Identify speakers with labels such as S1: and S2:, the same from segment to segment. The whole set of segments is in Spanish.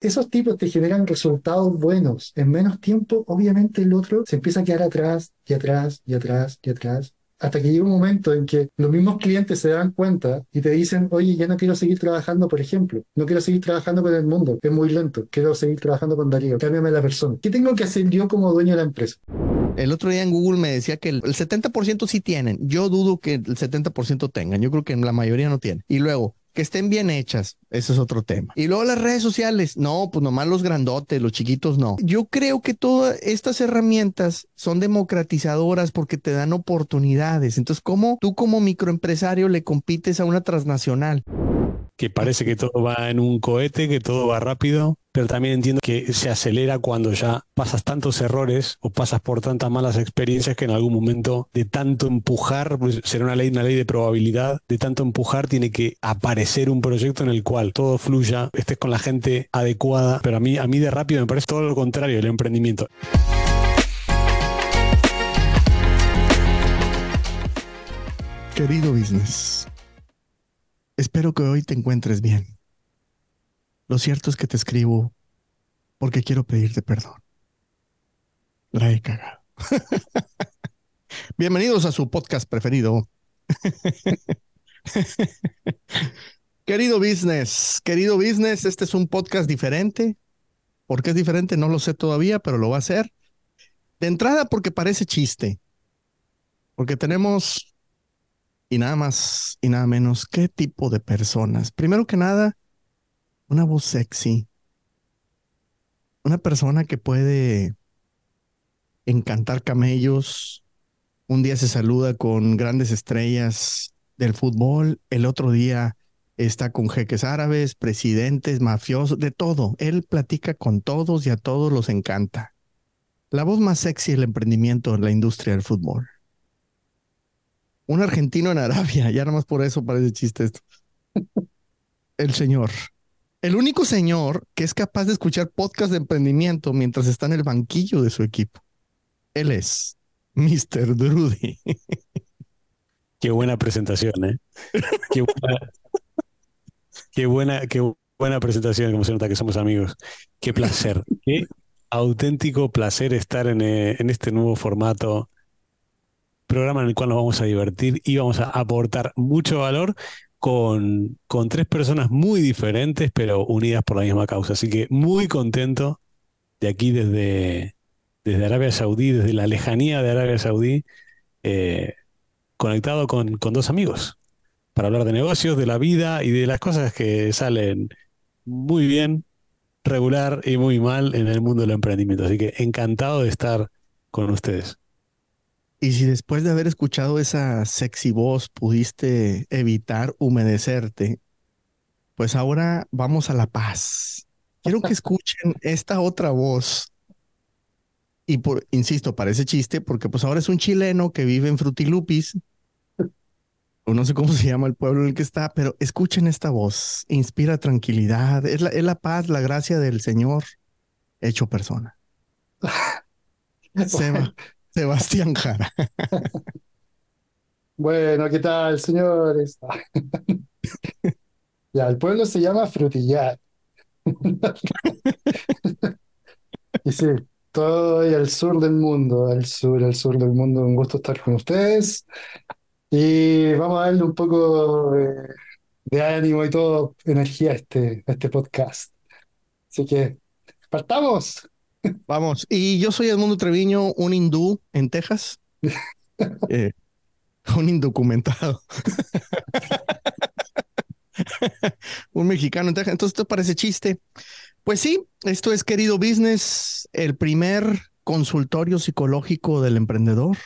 S1: esos tipos te generan resultados buenos en menos tiempo, obviamente el otro se empieza a quedar atrás y atrás y atrás y atrás hasta que llega un momento en que los mismos clientes se dan cuenta y te dicen, oye, ya no quiero seguir trabajando, por ejemplo, no quiero seguir trabajando con el mundo, es muy lento, quiero seguir trabajando con Darío, cámbiame la persona. ¿Qué tengo que hacer yo como dueño de la empresa?
S2: El otro día en Google me decía que el 70% sí tienen. Yo dudo que el 70% tengan. Yo creo que la mayoría no tienen. Y luego, que estén bien hechas, ese es otro tema. Y luego las redes sociales, no, pues nomás los grandotes, los chiquitos no. Yo creo que todas estas herramientas son democratizadoras porque te dan oportunidades. Entonces, ¿cómo tú como microempresario le compites a una transnacional?
S3: Que parece que todo va en un cohete, que todo va rápido pero también entiendo que se acelera cuando ya pasas tantos errores o pasas por tantas malas experiencias que en algún momento de tanto empujar, pues, será una ley, una ley de probabilidad, de tanto empujar tiene que aparecer un proyecto en el cual todo fluya, estés con la gente adecuada, pero a mí, a mí de rápido me parece todo lo contrario el emprendimiento.
S2: Querido business, espero que hoy te encuentres bien. Lo cierto es que te escribo porque quiero pedirte perdón. La he cagado. Bienvenidos a su podcast preferido. querido business, querido business, este es un podcast diferente. ¿Por qué es diferente? No lo sé todavía, pero lo va a hacer. De entrada porque parece chiste. Porque tenemos, y nada más y nada menos, qué tipo de personas. Primero que nada, una voz sexy, una persona que puede encantar camellos, un día se saluda con grandes estrellas del fútbol, el otro día está con jeques árabes, presidentes, mafiosos, de todo. Él platica con todos y a todos los encanta. La voz más sexy del emprendimiento en la industria del fútbol. Un argentino en Arabia, ya nomás por eso parece chiste esto. El señor el único señor que es capaz de escuchar podcast de emprendimiento mientras está en el banquillo de su equipo. Él es Mr. Drudy.
S3: Qué buena presentación, ¿eh? Qué buena, qué buena, presentación, como se nota que somos amigos. Qué placer, qué auténtico placer estar en, eh, en este nuevo formato programa en el cual nos vamos a divertir y vamos a aportar mucho valor, con, con tres personas muy diferentes, pero unidas por la misma causa. Así que muy contento de aquí desde, desde Arabia Saudí, desde la lejanía de Arabia Saudí, eh, conectado con, con dos amigos para hablar de negocios, de la vida y de las cosas que salen muy bien, regular y muy mal en el mundo del emprendimiento. Así que encantado de estar con ustedes.
S2: Y si después de haber escuchado esa sexy voz pudiste evitar humedecerte, pues ahora vamos a la paz. Quiero que escuchen esta otra voz. Y por, insisto, parece chiste porque pues ahora es un chileno que vive en Frutilupis. O no sé cómo se llama el pueblo en el que está, pero escuchen esta voz. Inspira tranquilidad. Es la, es la paz, la gracia del Señor hecho persona. Seba, Sebastián Jara.
S1: Bueno, ¿qué tal, señores? Ya, el pueblo se llama Frutillar. Y sí, todo y al sur del mundo, al sur, al sur del mundo, un gusto estar con ustedes. Y vamos a darle un poco de, de ánimo y todo, energía a este, a este podcast. Así que, partamos.
S2: Vamos, y yo soy Edmundo Treviño, un hindú en Texas. Eh, un indocumentado. un mexicano en Texas. Entonces, ¿esto parece chiste? Pues sí, esto es Querido Business, el primer consultorio psicológico del emprendedor.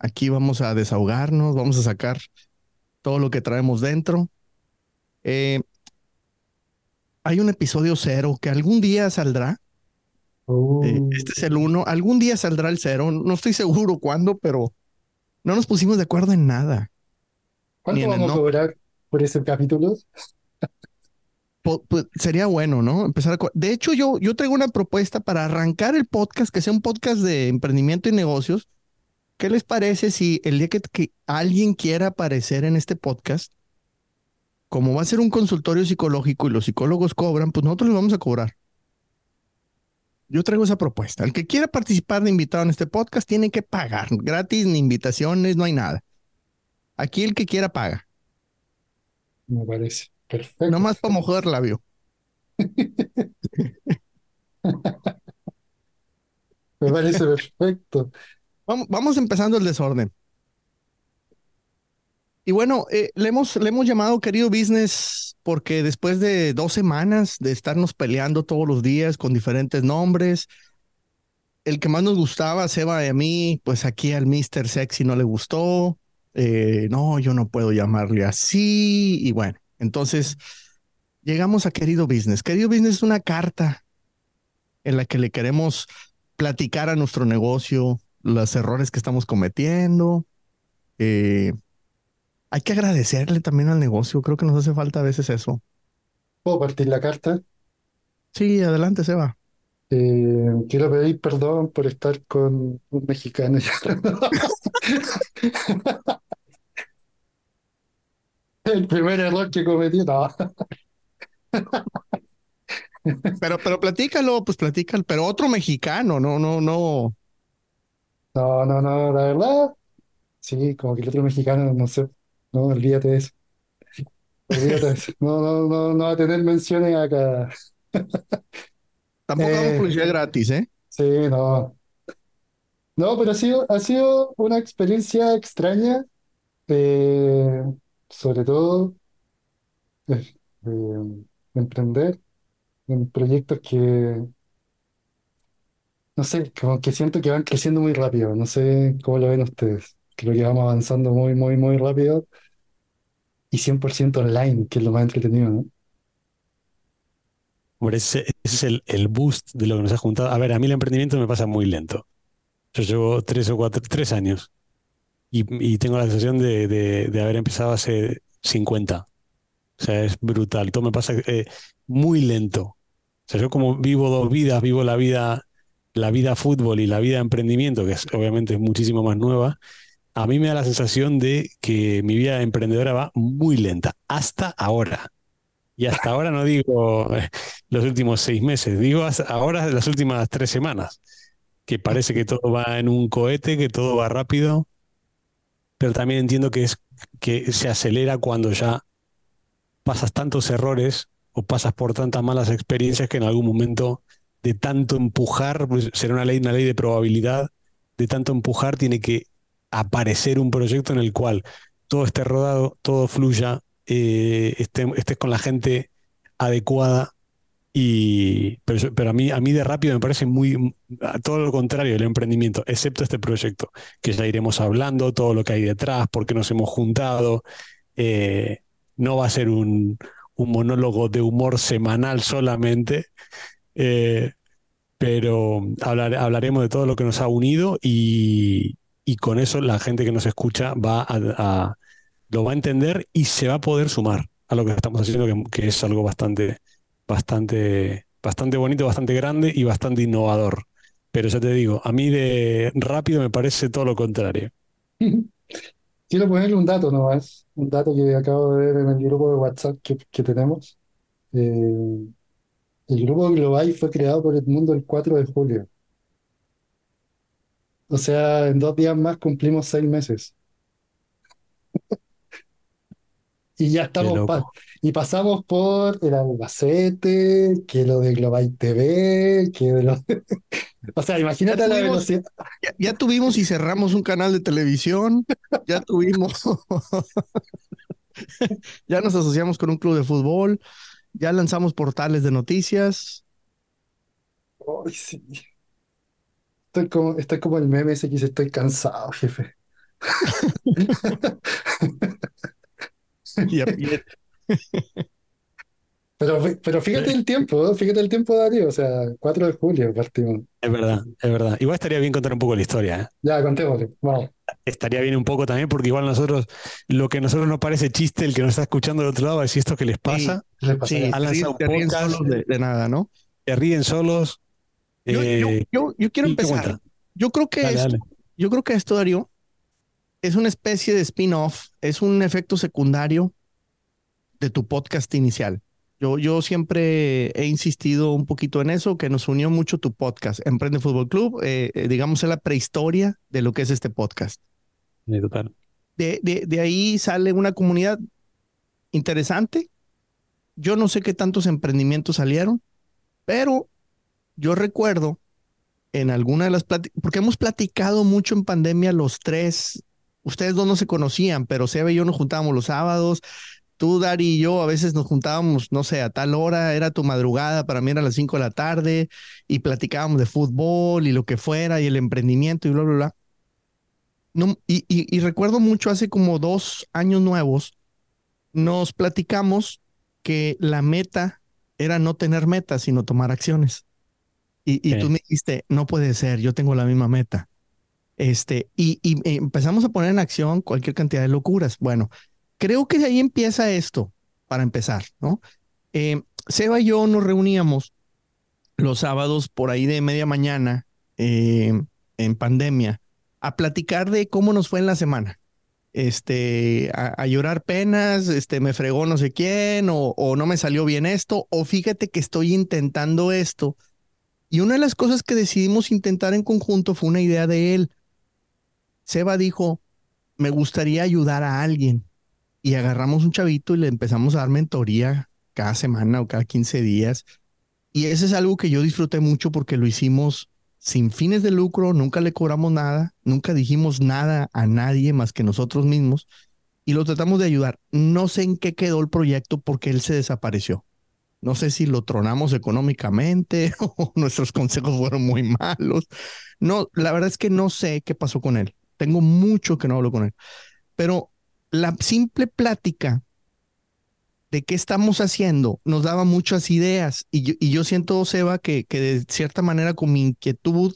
S2: Aquí vamos a desahogarnos, vamos a sacar todo lo que traemos dentro. Eh, hay un episodio cero que algún día saldrá eh, este es el uno. Algún día saldrá el cero. No estoy seguro cuándo, pero no nos pusimos de acuerdo en nada.
S1: ¿Cuánto vamos a cobrar por ese capítulo?
S2: Pues, sería bueno, ¿no? Empezar De hecho, yo, yo traigo una propuesta para arrancar el podcast, que sea un podcast de emprendimiento y negocios. ¿Qué les parece si el día que, que alguien quiera aparecer en este podcast, como va a ser un consultorio psicológico y los psicólogos cobran, pues nosotros les vamos a cobrar. Yo traigo esa propuesta. El que quiera participar de invitado en este podcast tiene que pagar. Gratis, ni invitaciones, no hay nada. Aquí el que quiera paga.
S1: Me parece. Perfecto.
S2: Nomás para mojar labio.
S1: Me parece perfecto.
S2: Vamos, vamos empezando el desorden. Y bueno, eh, le, hemos, le hemos llamado querido business porque después de dos semanas de estarnos peleando todos los días con diferentes nombres, el que más nos gustaba, Seba y a mí, pues aquí al Mr. Sexy no le gustó. Eh, no, yo no puedo llamarle así. Y bueno, entonces llegamos a querido business. Querido business es una carta en la que le queremos platicar a nuestro negocio los errores que estamos cometiendo. Eh, hay que agradecerle también al negocio. Creo que nos hace falta a veces eso.
S1: ¿Puedo partir la carta?
S2: Sí, adelante, Seba.
S1: Eh, quiero pedir perdón por estar con un mexicano. El primer error que cometí, no.
S2: Pero, pero platícalo, pues platícalo. Pero otro mexicano, no, no, no.
S1: No, no, no, la verdad, sí, como que el otro mexicano, no sé, no, olvídate de eso. Olvídate de eso. No, no, no, no va a tener menciones acá.
S2: Tampoco hago
S1: Eh,
S2: publicidad gratis, ¿eh?
S1: sí, no. No, pero ha sido, ha sido una experiencia extraña, eh, sobre todo eh, eh, emprender en proyectos que, no sé, como que siento que van creciendo muy rápido. No sé cómo lo ven ustedes. Creo que vamos avanzando muy, muy, muy rápido y 100% online, que es lo más entretenido, ¿no?
S3: Hombre, ese, ese es el, el boost de lo que nos ha juntado. A ver, a mí el emprendimiento me pasa muy lento. Yo llevo tres o cuatro, tres años y, y tengo la sensación de, de- haber empezado hace 50. O sea, es brutal. Todo me pasa eh, muy lento. O sea, yo como vivo dos vidas, vivo la vida, la vida fútbol y la vida emprendimiento, que es, obviamente es muchísimo más nueva, a mí me da la sensación de que mi vida emprendedora va muy lenta, hasta ahora. Y hasta ahora no digo eh, los últimos seis meses, digo ahora las últimas tres semanas, que parece que todo va en un cohete, que todo va rápido, pero también entiendo que es que se acelera cuando ya pasas tantos errores o pasas por tantas malas experiencias que en algún momento de tanto empujar, pues será una ley, una ley de probabilidad, de tanto empujar tiene que aparecer un proyecto en el cual todo esté rodado, todo fluya, eh, esté- estés con la gente adecuada. Y, pero, pero a mí, a mí de rápido me parece muy, todo lo contrario el emprendimiento, excepto este proyecto, que ya iremos hablando, todo lo que hay detrás, por qué nos hemos juntado. eh, no va a ser un, un monólogo de humor semanal solamente, eh, pero hablar- hablaremos de todo lo que nos ha unido y, y con eso la gente que nos escucha va a, lo va a entender y se va a poder sumar a lo que estamos haciendo, que, es algo bastante, bastante, bastante bonito, bastante grande y bastante innovador. Pero ya te digo, a mí de rápido me parece todo lo contrario.
S1: Quiero ponerle un dato nomás, un dato que acabo de ver en el grupo de WhatsApp que, que tenemos. Eh, el grupo Global fue creado por Edmundo el 4 de julio. O sea, en dos días más cumplimos seis meses. Y ya estamos pa- y pasamos por el Albacete, que lo de Global TV, que de lo... O sea,
S2: Ya
S1: imagínate la
S2: tuvimos,
S1: velocidad.
S2: ya, ya tuvimos y cerramos un canal de televisión. Ya tuvimos. Ya nos asociamos con un club de fútbol. Ya lanzamos portales de noticias.
S1: Ay, sí. Estoy como, estoy como el meme ese que dice, estoy cansado, jefe. Pero, pero fíjate el tiempo, fíjate el tiempo, Darío. O sea, 4 de julio partimos.
S3: Es verdad, es verdad. Igual estaría bien contar un poco la historia, ¿eh?
S1: Ya, contémosle. Vamos.
S3: Estaría bien un poco también, porque igual nosotros, lo que a nosotros nos parece chiste, el que nos está escuchando del otro lado decir esto que les
S2: sí,
S3: pasa,
S1: ¿Qué les pasa
S2: sí,
S3: han
S2: ríen,
S3: lanzado
S2: ríen
S3: podcast,
S2: solos de, de nada, ¿no?
S3: se ríen solos.
S2: Yo, yo,
S3: eh,
S2: yo, yo quiero empezar. Yo creo que
S3: Dale,
S2: esto,
S3: dale.
S2: yo creo que esto, Darío, es una especie de spin-off, es un efecto secundario de tu podcast inicial. Yo, yo siempre he insistido un poquito en eso, que nos unió mucho tu podcast, Emprende Fútbol Club, eh, eh, digamos, es la prehistoria de lo que es este podcast.
S3: Sí, total.
S2: De, de, de ahí sale una comunidad interesante. Yo no sé qué tantos emprendimientos salieron, pero yo recuerdo en alguna de las pláticas, porque hemos platicado mucho en pandemia los tres, ustedes dos no se conocían, pero Seba y yo nos juntábamos los sábados, tú, Dari y yo a veces nos juntábamos, no sé, a tal hora, era tu madrugada, para mí era las cinco de la tarde, y platicábamos de fútbol y lo que fuera, y el emprendimiento y bla, bla, bla. Y, y recuerdo mucho hace como dos años nuevos, nos platicamos que la meta era no tener metas, sino tomar acciones. Y, y
S3: Sí.
S2: tú me dijiste, no puede ser, yo tengo la misma meta. Este, y, y empezamos a poner en acción cualquier cantidad de locuras. Bueno, creo que de ahí empieza esto, para empezar, ¿no? Eh, Seba y yo nos reuníamos los sábados por ahí de media mañana eh, en pandemia a platicar de cómo nos fue en la semana. Este, a, a llorar penas, este, me fregó no sé quién, o, o no me salió bien esto, o fíjate que estoy intentando esto. Y una de las cosas que decidimos intentar en conjunto fue una idea de él. Seba dijo, me gustaría ayudar a alguien. Y agarramos un chavito y le empezamos a dar mentoría cada semana o cada 15 días. Y eso es algo que yo disfruté mucho porque lo hicimos sin fines de lucro, nunca le cobramos nada, nunca dijimos nada a nadie más que nosotros mismos y lo tratamos de ayudar. No sé en qué quedó el proyecto porque él se desapareció. No sé si lo tronamos económicamente o nuestros consejos fueron muy malos. No, la verdad es que no sé qué pasó con él. Tengo mucho que no hablo con él. Pero la simple plática de qué estamos haciendo nos daba muchas ideas. Y yo, y yo siento, Seba, que, que de cierta manera con mi inquietud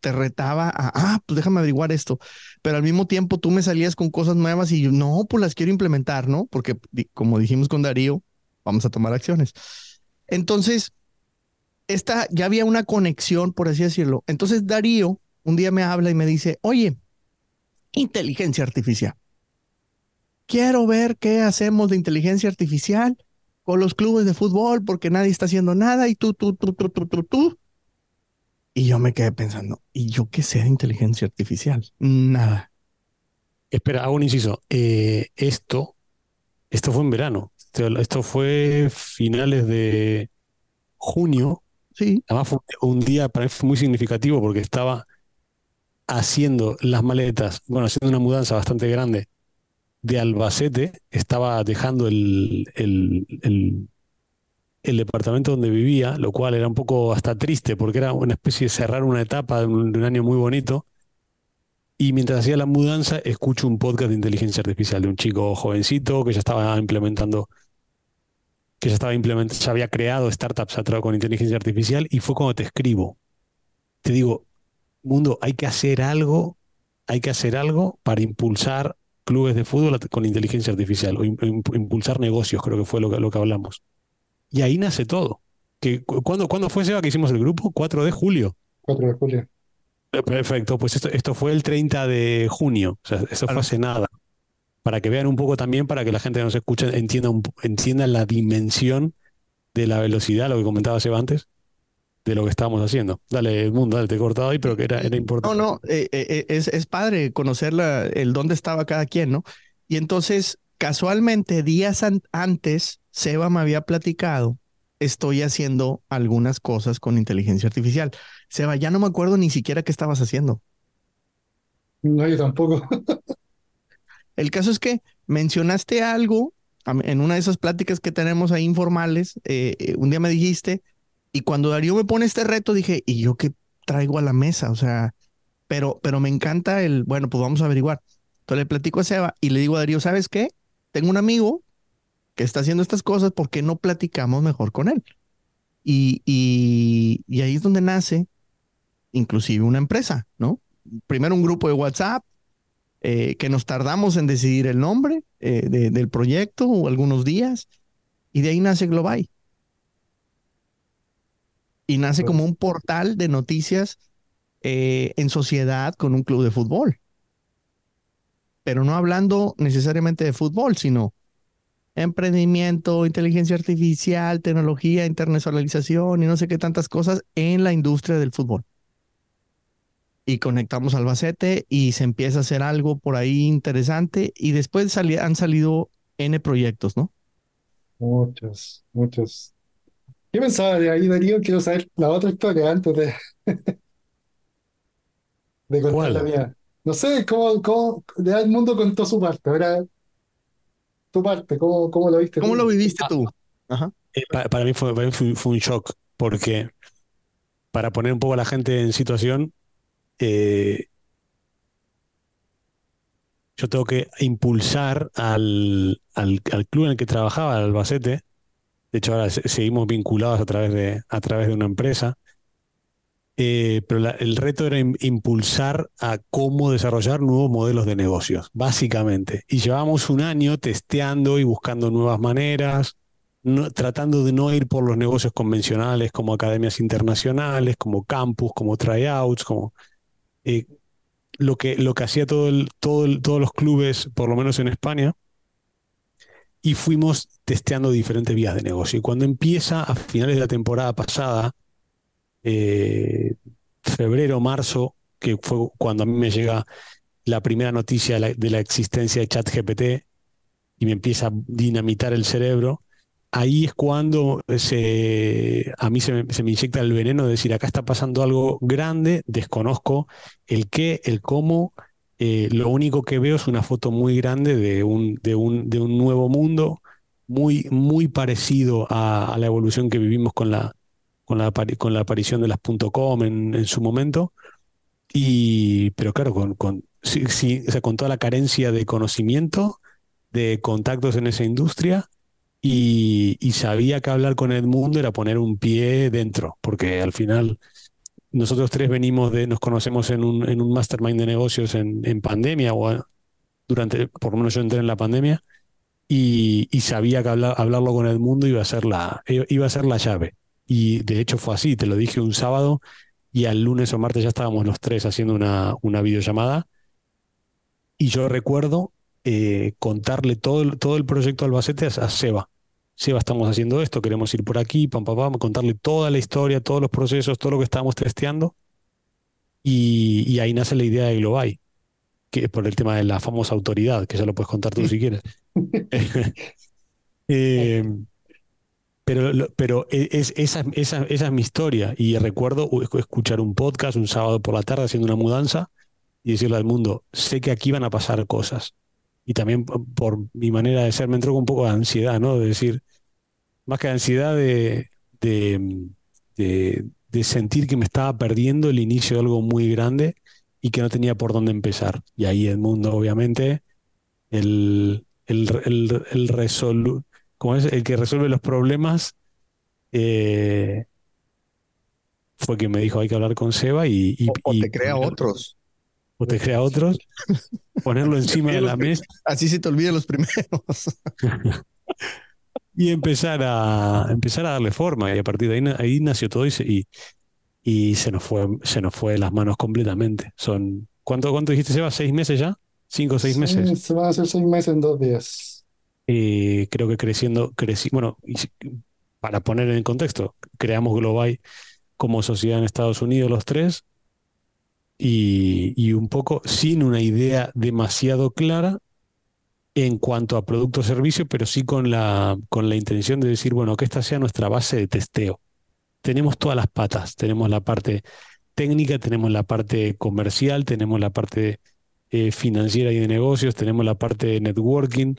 S2: te retaba a, ah, pues déjame averiguar esto. Pero al mismo tiempo tú me salías con cosas nuevas y yo, no, pues las quiero implementar, ¿no? Porque como dijimos con Darío, vamos a tomar acciones. Entonces, esta, ya había una conexión, por así decirlo. Entonces Darío un día me habla y me dice, oye, inteligencia artificial. Quiero ver qué hacemos de inteligencia artificial con los clubes de fútbol porque nadie está haciendo nada y tú, tú, tú, tú, tú, tú, tú. Y yo me quedé pensando, ¿y yo qué sé de inteligencia artificial? Nada.
S3: Espera, hago un inciso. Eh, esto, esto fue en verano. Esto, esto fue finales de junio.
S2: Sí,
S3: Además fue un día para mí fue muy significativo porque estaba haciendo las maletas, bueno, haciendo una mudanza bastante grande de Albacete, estaba dejando el, el, el, el departamento donde vivía, lo cual era un poco hasta triste porque era una especie de cerrar una etapa de un, de un año muy bonito. Y mientras hacía la mudanza, escucho un podcast de inteligencia artificial de un chico jovencito que ya estaba implementando, que ya estaba implementando, ya había creado startups a través con inteligencia artificial y fue cuando te escribo. Te digo, mundo, hay que hacer algo, hay que hacer algo para impulsar clubes de fútbol con inteligencia artificial o im- im- impulsar negocios, creo que fue lo que, lo que hablamos. Y ahí nace todo. Que, cu- ¿cuándo, cuándo fue, Seba, que hicimos el grupo? 4 de julio.
S1: 4 de julio.
S3: Perfecto, pues esto, esto fue el 30 de junio, o sea, eso
S2: Claro.
S3: fue hace nada. Para que vean un poco también, para que la gente que nos escucha entienda, un entienda la dimensión de la velocidad, lo que comentaba Seba antes, de lo que estábamos haciendo. Dale, Mundo, dale, te he cortado ahí, pero que era, era
S2: No,
S3: importante.
S2: no, eh, eh, eh, es, es padre conocer la- el dónde estaba cada quien, ¿no? Y entonces, casualmente, días an- antes, Seba me había platicado, estoy haciendo algunas cosas con inteligencia artificial. Seba, ya no me acuerdo ni siquiera qué estabas haciendo.
S1: No, yo tampoco.
S2: El caso es que mencionaste algo en una de esas pláticas que tenemos ahí informales, eh, eh, un día me dijiste, y cuando Darío me pone este reto, dije, ¿y yo qué traigo a la mesa? O sea, pero, pero me encanta el, bueno, pues vamos a averiguar. Entonces le platico a Seba y le digo a Darío, ¿sabes qué? Tengo un amigo que está haciendo estas cosas, ¿por qué no platicamos mejor con él? Y, y, y ahí es donde nace inclusive una empresa, ¿no? Primero un grupo de WhatsApp, eh, que nos tardamos en decidir el nombre eh, de- del proyecto o algunos días, y de ahí nace Global. Y nace como un portal de noticias eh, en sociedad con un club de fútbol. Pero no hablando necesariamente de fútbol, sino emprendimiento, inteligencia artificial, tecnología, internacionalización y no sé qué tantas cosas en la industria del fútbol. Y conectamos Albacete y se empieza a hacer algo por ahí interesante y después han salido N proyectos, ¿no?
S1: Muchos, muchos. ¿Qué pensaba de ahí, Darío? Quiero saber la otra historia antes de, de contar la mía. No sé, cómo, cómo, el mundo contó su parte. Ahora, tu parte, ¿cómo, cómo lo viste
S2: ¿Cómo lo viviste tú?
S3: Eh, para, mí fue, fue, un shock, porque para poner un poco a la gente en situación, eh, yo tengo que impulsar al, al, club en el que trabajaba, al Albacete. De hecho, ahora seguimos vinculados a través de, a través de una empresa. Eh, pero el reto era impulsar a cómo desarrollar nuevos modelos de negocios, básicamente. Y llevamos un año testeando y buscando nuevas maneras, tratando de no ir por los negocios convencionales como academias internacionales, como campus, como tryouts, como eh, lo, que, lo que hacía todo el, todo todos los clubes, por lo menos en España. Y fuimos testeando diferentes vías de negocio. Y cuando empieza a finales de la temporada pasada, eh, febrero, marzo, que fue cuando a mí me llega la primera noticia de la, existencia de ChatGPT y me empieza a dinamitar el cerebro, ahí es cuando se, a mí se me, inyecta el veneno de decir, acá está pasando algo grande, desconozco el qué, el cómo, eh, lo único que veo es una foto muy grande de un, de un, de un nuevo mundo, muy, muy parecido a, la evolución que vivimos con la, con la, con la aparición de las .com en, su momento. Y, pero claro, con, con, sí, con toda la carencia de conocimiento, de contactos en esa industria, y, sabía que hablar con Edmundo era poner un pie dentro, porque al final nosotros tres venimos de, nos conocemos en un, en un mastermind de negocios en, en pandemia, o durante, por lo menos yo entré en la pandemia, y, y sabía que hablarlo con Edmundo iba a ser la, iba a ser la llave. Y de hecho fue así, te lo dije un sábado y al lunes o martes ya estábamos los tres haciendo una, una videollamada. Y yo recuerdo eh, contarle todo todo el proyecto Albacete a, Seba. Seba, estamos haciendo esto, queremos ir por aquí, pam, pam, pam, contarle toda la historia, todos los procesos, todo lo que estábamos testeando. Y, ahí nace la idea de Global, que por el tema de la famosa autoridad, que ya lo puedes contar tú si quieres. eh, pero, pero e, es, esa, esa, esa, es mi historia. Y recuerdo escuchar un podcast un sábado por la tarde haciendo una mudanza y decirle al mundo, sé que aquí van a pasar cosas. Y también por mi manera de ser me entró un poco de ansiedad, ¿no? De decir, más que ansiedad de, de, de, sentir que me estaba perdiendo el inicio de algo muy grande y que no tenía por dónde empezar. Y ahí el mundo, obviamente, el, el, el, el resolu como es el que resuelve los problemas, eh, fue quien me dijo hay que hablar con Seba y...
S2: o, te crea otros.
S3: O te crea otros. ponerlo encima de la mesa.
S2: Así se te olvidan los primeros.
S3: y empezar a, empezar a darle forma. Y a partir de ahí, ahí nació todo y, se, y, se, nos fue, se nos fue de las manos completamente. Son, ¿cuánto, ¿Cuánto dijiste, Seba? ¿Seis meses ya? ¿Cinco o seis meses?
S1: Se van a hacer seis meses en dos días.
S3: Eh, creo que creciendo, creci bueno, para poner en contexto, creamos Global como sociedad en Estados Unidos los tres y, un poco sin una idea demasiado clara en cuanto a producto o servicio, pero sí con la, con la intención de decir, bueno, que esta sea nuestra base de testeo. Tenemos todas las patas, tenemos la parte técnica, tenemos la parte comercial, tenemos la parte eh, financiera y de negocios, tenemos la parte de networking,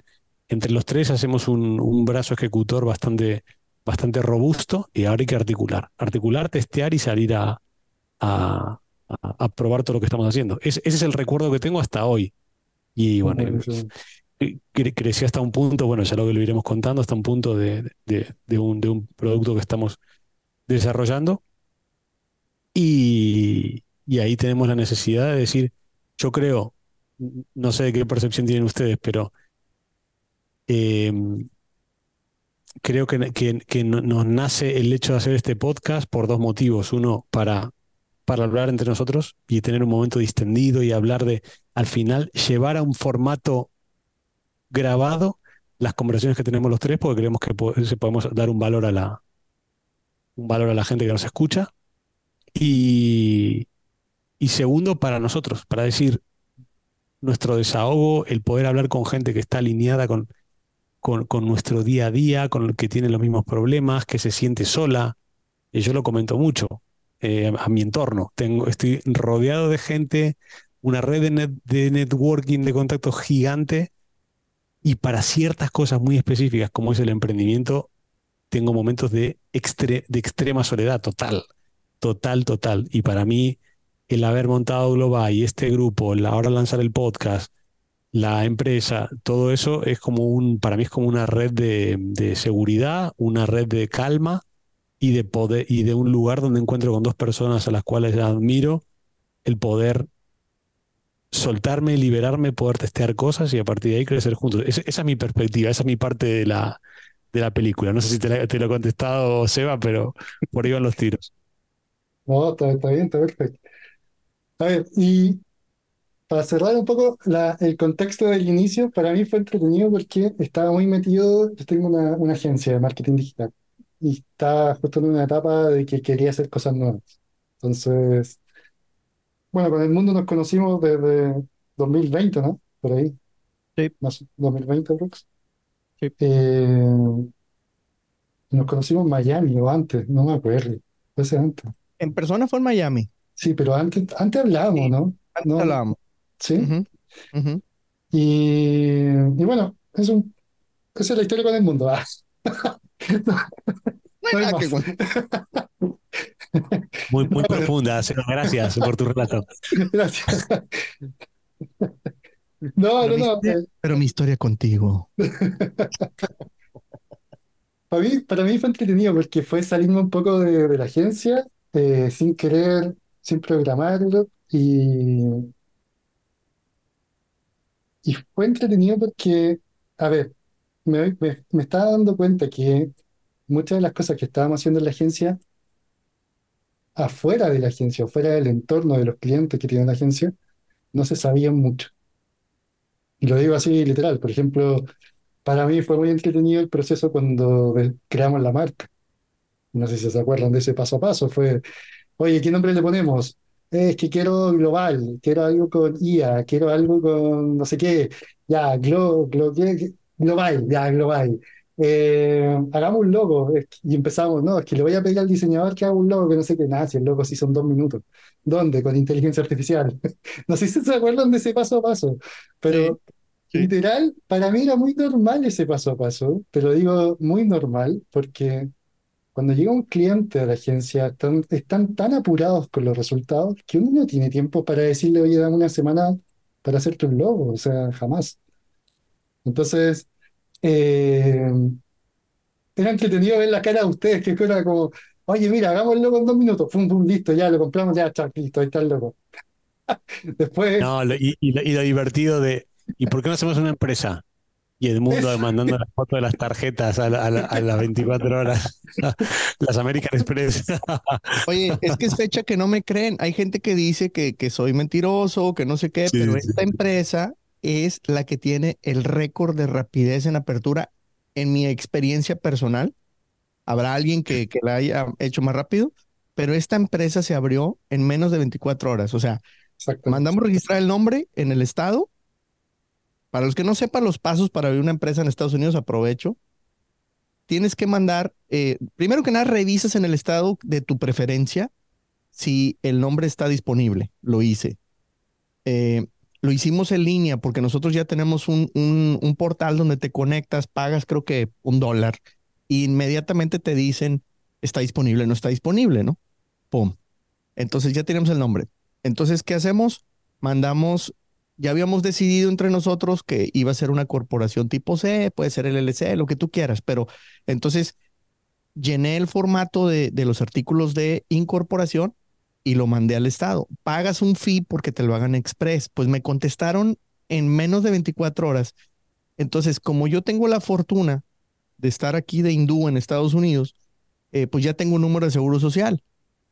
S3: entre los tres hacemos un, brazo ejecutor bastante, bastante robusto y ahora hay que articular. Articular, testear y salir a, a, probar todo lo que estamos haciendo. ese es el recuerdo que tengo hasta hoy. Y bueno, creció hasta un punto, bueno, ya lo que lo iremos contando, hasta un punto de, un, de un producto que estamos desarrollando. Y, y ahí tenemos la necesidad de decir, yo creo, no sé qué percepción tienen ustedes, pero Em, creo que, que, nos nace el hecho de hacer este podcast por dos motivos. Uno, para, para hablar entre nosotros y tener un momento distendido y hablar de, al final, llevar a un formato grabado las conversaciones que tenemos los tres porque creemos que podemos dar un valor a la, un valor a la gente que nos escucha. Y, y segundo, para nosotros, para decir nuestro desahogo, el poder hablar con gente que está alineada con, con, nuestro día a día, con el que tiene los mismos problemas, que se siente sola. Y yo lo comento mucho eh, a mi entorno. Tengo, estoy rodeado de gente, una red de, de networking, de contactos gigante. Y para ciertas cosas muy específicas, como es el emprendimiento, tengo momentos de, de extrema soledad total, total, total. Y para mí, el haber montado Global y este grupo, la hora de lanzar el podcast, la empresa, todo eso es como un, para mí es como una red de, seguridad, una red de calma y de poder y de un lugar donde encuentro con dos personas a las cuales admiro el poder soltarme, liberarme, poder testear cosas y a partir de ahí crecer juntos. esa es mi perspectiva, esa es mi parte de la, de la película. No sé si te, te lo he contestado, Seba, pero por ahí van los tiros.
S1: No, está, bien, está perfecto. A ver, y para cerrar un poco el contexto del inicio, para mí fue entretenido porque estaba muy metido, yo tengo una, una agencia de marketing digital y estaba justo en una etapa de que quería hacer cosas nuevas. Entonces, bueno, con el mundo nos conocimos desde 2020, ¿no? Por ahí.
S2: Sí.
S1: Más 2020, Brooks.
S2: Sí.
S1: Eh, nos conocimos en Miami o antes, no me acuerdo. Fue antes.
S2: En persona fue en Miami.
S1: Sí, pero antes, antes hablábamos, ¿no?
S2: Antes hablábamos.
S1: Sí. Y, y bueno, es un, esa es la historia con el mundo. Ah.
S3: Muy, muy profunda, gracias por tu relato.
S1: Gracias. No, no, no.
S2: Eh. Pero mi historia contigo.
S1: Para mí, para mí fue entretenido porque fue salirme un poco de, la agencia eh, sin querer, sin programarlo y, y fue entretenido porque, a ver, me, me, me estaba dando cuenta que muchas de las cosas que estábamos haciendo en la agencia, afuera de la agencia, afuera del entorno de los clientes que tienen la agencia, no se sabían mucho. Y lo digo así literal. Por ejemplo, para mí fue muy entretenido el proceso cuando creamos la marca. No sé si se acuerdan de ese paso a paso. Fue, oye, ¿qué nombre le ponemos? Es que quiero global, quiero algo con IA, quiero algo con no sé qué. Ya, glo, glo, global, ya, global. Eh, hagamos un logo. Y empezamos, no, es que le voy a pedir al diseñador que haga un logo, que no sé qué, nada, si el logo sí son dos minutos. ¿Dónde? Con inteligencia artificial. no sé si se acuerdan de ese paso a paso, pero literal, para mí era muy normal ese paso a paso, pero digo muy normal porque cuando llega un cliente a la agencia, están, están tan apurados con los resultados que uno no tiene tiempo para decirle, oye, dame una semana para hacerte un logo, o sea, jamás. Entonces, eh, era entretenido ver la cara de ustedes, que era como, oye, mira, hagámoslo en dos minutos, pum, pum, listo, ya lo compramos, ya, está, listo, ahí está el loco. Después.
S3: No, y, lo divertido de, ¿y por qué no hacemos una empresa? Y el mundo mandando las fotos de las tarjetas a, las 24 horas, las American Express.
S2: Oye, es que es fecha que no me creen. Hay gente que dice que, que soy mentiroso, que no sé qué, pero esta empresa es la que tiene el récord de rapidez en apertura en mi experiencia personal. Habrá alguien que, que la haya hecho más rápido, pero esta empresa se abrió en menos de 24 horas. O sea, mandamos registrar el nombre en el estado. Para los que no sepan los pasos para abrir una empresa en Estados Unidos, aprovecho. Tienes que mandar, eh, primero que nada, revisas en el estado de tu preferencia si el nombre está disponible. Lo hice. Eh, lo hicimos en línea porque nosotros ya tenemos un, un, portal donde te conectas, pagas creo que un dólar e inmediatamente te dicen está disponible, no está disponible, ¿no? Pum. Entonces ya tenemos el nombre. Entonces, ¿qué hacemos? Mandamos, ya habíamos decidido entre nosotros que iba a ser una corporación tipo C, puede ser el LLC, lo que tú quieras, pero entonces llené el formato de, de los artículos de incorporación y lo mandé al Estado. Pagas un fee porque te lo hagan express. Pues me contestaron en menos de 24 horas. Entonces, como yo tengo la fortuna de estar aquí de hindú en Estados Unidos, eh, pues ya tengo un número de seguro social.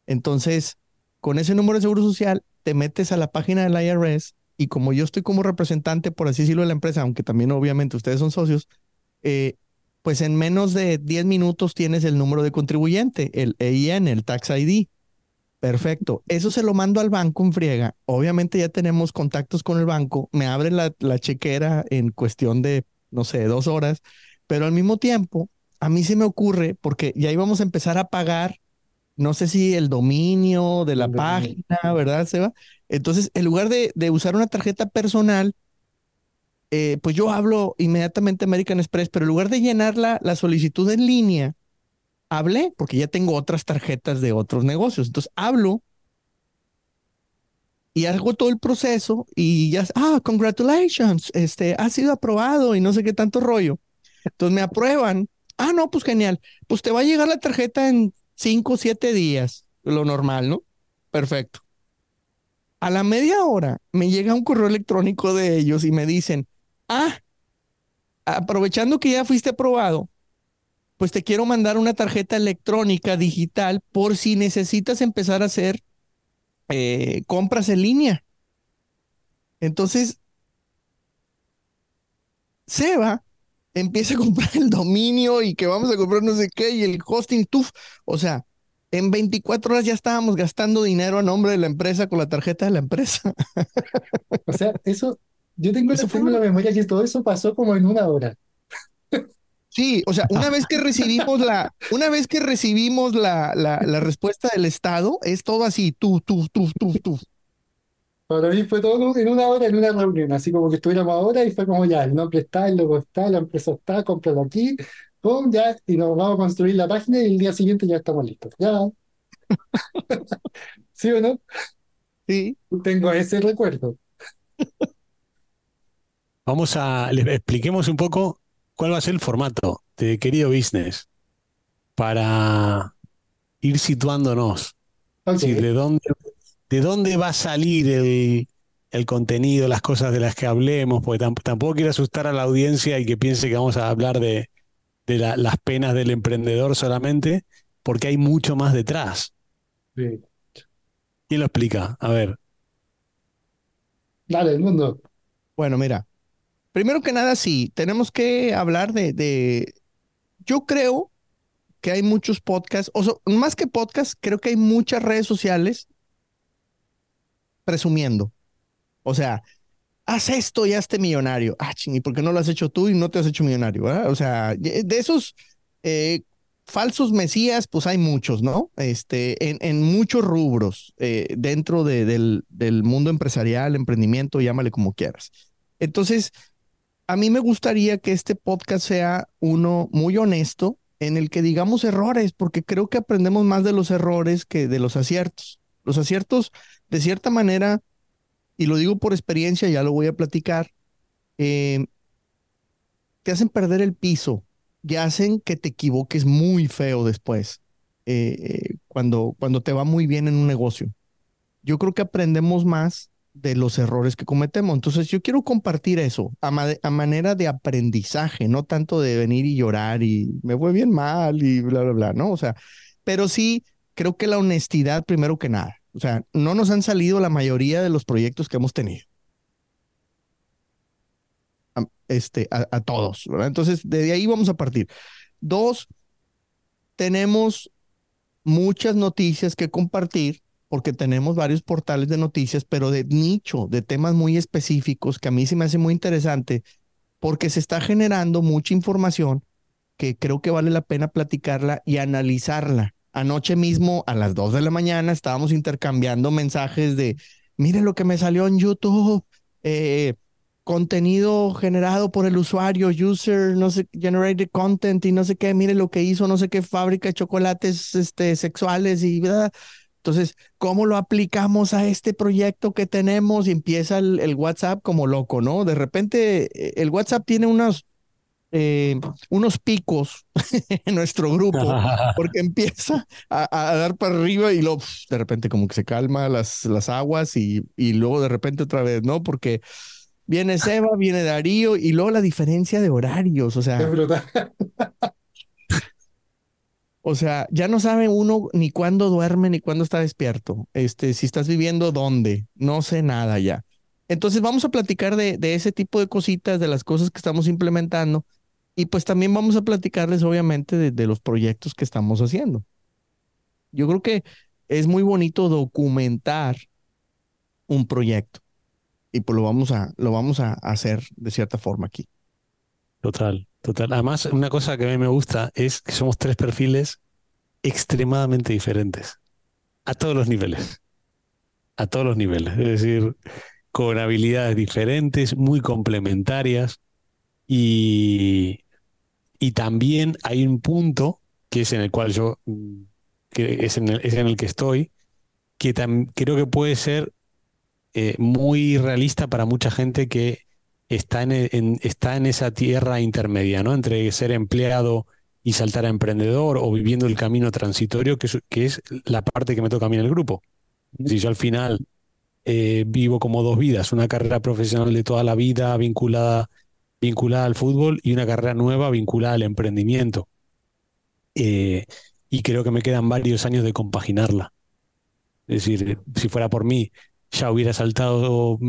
S2: Entonces, con ese número de seguro social, te metes a la página del IRS y como yo estoy como representante, por así decirlo, de la empresa, aunque también obviamente ustedes son socios, eh, pues en menos de 10 minutos tienes el número de contribuyente, el EIN, el Tax ID. Perfecto. Eso se lo mando al banco en friega. Obviamente ya tenemos contactos con el banco. Me abren la, la chequera en cuestión de, no sé, dos horas. Pero al mismo tiempo, a mí se me ocurre, porque ya íbamos a empezar a pagar, no sé si el dominio de la página, ¿verdad, Seba? Entonces, en lugar de, de usar una tarjeta personal, eh, pues yo hablo inmediatamente American Express, pero en lugar de llenar la, la solicitud en línea, hablé, porque ya tengo otras tarjetas de otros negocios. Entonces hablo y hago todo el proceso y ya, ah, congratulations, este, ha sido aprobado y no sé qué tanto rollo. Entonces me aprueban. Ah, no, pues genial. Pues te va a llegar la tarjeta en cinco o siete días, lo normal, ¿no? Perfecto. A la media hora me llega un correo electrónico de ellos y me dicen, ah, aprovechando que ya fuiste aprobado, pues te quiero mandar una tarjeta electrónica digital por si necesitas empezar a hacer eh, compras en línea. Entonces, Seba empieza a comprar el dominio y que vamos a comprar no sé qué y el hosting, tuf. O sea, en 24 horas ya estábamos gastando dinero a nombre de la empresa con la tarjeta de la empresa.
S1: O sea, eso, yo tengo, eso tengo en la memoria que todo eso pasó como en una hora.
S2: Sí, o sea, una vez que recibimos la, una vez que recibimos la, la, la respuesta del Estado, es todo así, tú, tú, tú, tú, tú.
S1: Para mí fue todo en una hora, en una reunión, así como que estuviéramos ahora y fue como ya, el nombre está, el logo está, la empresa está, cómpralo aquí, pum, ya, y nos vamos a construir la página y el día siguiente ya estamos listos. Ya. ¿Sí o no?
S2: Sí.
S1: Tengo ese recuerdo.
S3: Vamos a, les expliquemos un poco cuál va a ser el formato de querido business para ir situándonos. Sí, de, dónde, ¿De dónde va a salir el, el contenido, las cosas de las que hablemos? Porque tampoco quiero asustar a la audiencia y que piense que vamos a hablar de, de la, las penas del emprendedor solamente, porque hay mucho más detrás.
S1: Sí.
S3: ¿Quién lo explica? A ver.
S1: Dale, el mundo.
S2: Bueno, mira, Primero que nada, sí, tenemos que hablar de, de, yo creo que hay muchos podcasts, o más que podcasts, creo que hay muchas redes sociales presumiendo. O sea, haz esto y hazte millonario. Ah, ching, ¿y por qué no lo has hecho tú y no te has hecho millonario? O sea, de esos eh, falsos mesías, pues hay muchos, ¿no? Este, en, en muchos rubros eh, dentro de, del, del mundo empresarial, emprendimiento, llámale como quieras. Entonces, a mí me gustaría que este podcast sea uno muy honesto en el que digamos errores, porque creo que aprendemos más de los errores que de los aciertos. Los aciertos, de cierta manera, y lo digo por experiencia, ya lo voy a platicar, eh, te hacen perder el piso y hacen que te equivoques muy feo después, eh, eh, cuando, cuando te va muy bien en un negocio. Yo creo que aprendemos más de los errores que cometemos. Entonces yo quiero compartir eso a, manera de aprendizaje, no tanto de venir y llorar y me fue bien mal y bla, bla, bla, ¿no? O sea, pero sí creo que la honestidad primero que nada. O sea, no nos han salido la mayoría de los proyectos que hemos tenido. Este, a, a todos, ¿verdad? Entonces, de ahí vamos a partir. Dos, tenemos muchas noticias que compartir porque tenemos varios portales de noticias, pero de nicho, de temas muy específicos, que a mí se me hace muy interesante, porque se está generando mucha información que creo que vale la pena platicarla y analizarla. Anoche mismo, a las 2 de la mañana, estábamos intercambiando mensajes de, mire lo que me salió en YouTube, eh, contenido generado por el usuario, user, no sé, generated content y no sé qué, mire lo que hizo, no sé qué fábrica de chocolates este, sexuales y ¿verdad? Entonces, ¿cómo lo aplicamos a este proyecto que tenemos? Y empieza el, WhatsApp como loco, ¿no? De repente, eh, el WhatsApp tiene unos, eh, unos picos en nuestro grupo, porque empieza a, dar para arriba y luego de repente como que se calma las, las aguas y, y luego de repente otra vez, ¿no? Porque viene Seba, viene Darío y luego la diferencia de horarios, o sea. O sea, ya no sabe uno ni cuándo duerme ni cuándo está despierto. Este, si estás viviendo dónde, no sé nada ya. Entonces vamos a platicar de, de ese tipo de cositas, de las cosas que estamos implementando Y pues también vamos a platicarles, obviamente, de, los proyectos que estamos haciendo. Yo creo que es muy bonito documentar un proyecto. Y pues lo vamos a, lo vamos a hacer de cierta forma aquí.
S3: Total, total. Además, una cosa que a mí me gusta es que somos tres perfiles extremadamente diferentes. A todos los niveles. A todos los niveles. Es decir, con habilidades diferentes, muy complementarias. Y, y también hay un punto que es en el cual yo, mm, que es, en el, es en el que estoy, que creo que puede ser eh, muy realista para mucha gente que está en, está en esa tierra intermedia, ¿no? Entre ser empleado y saltar a emprendedor o viviendo el camino transitorio, que es, que es la parte que me toca a mí en el grupo. Si yo al final eh, vivo como dos vidas, una carrera profesional de toda la vida vinculada, vinculada al fútbol y una carrera nueva vinculada al emprendimiento. Eh, y creo que me quedan varios años de compaginarla. Es decir, si fuera por mí, ya hubiera saltado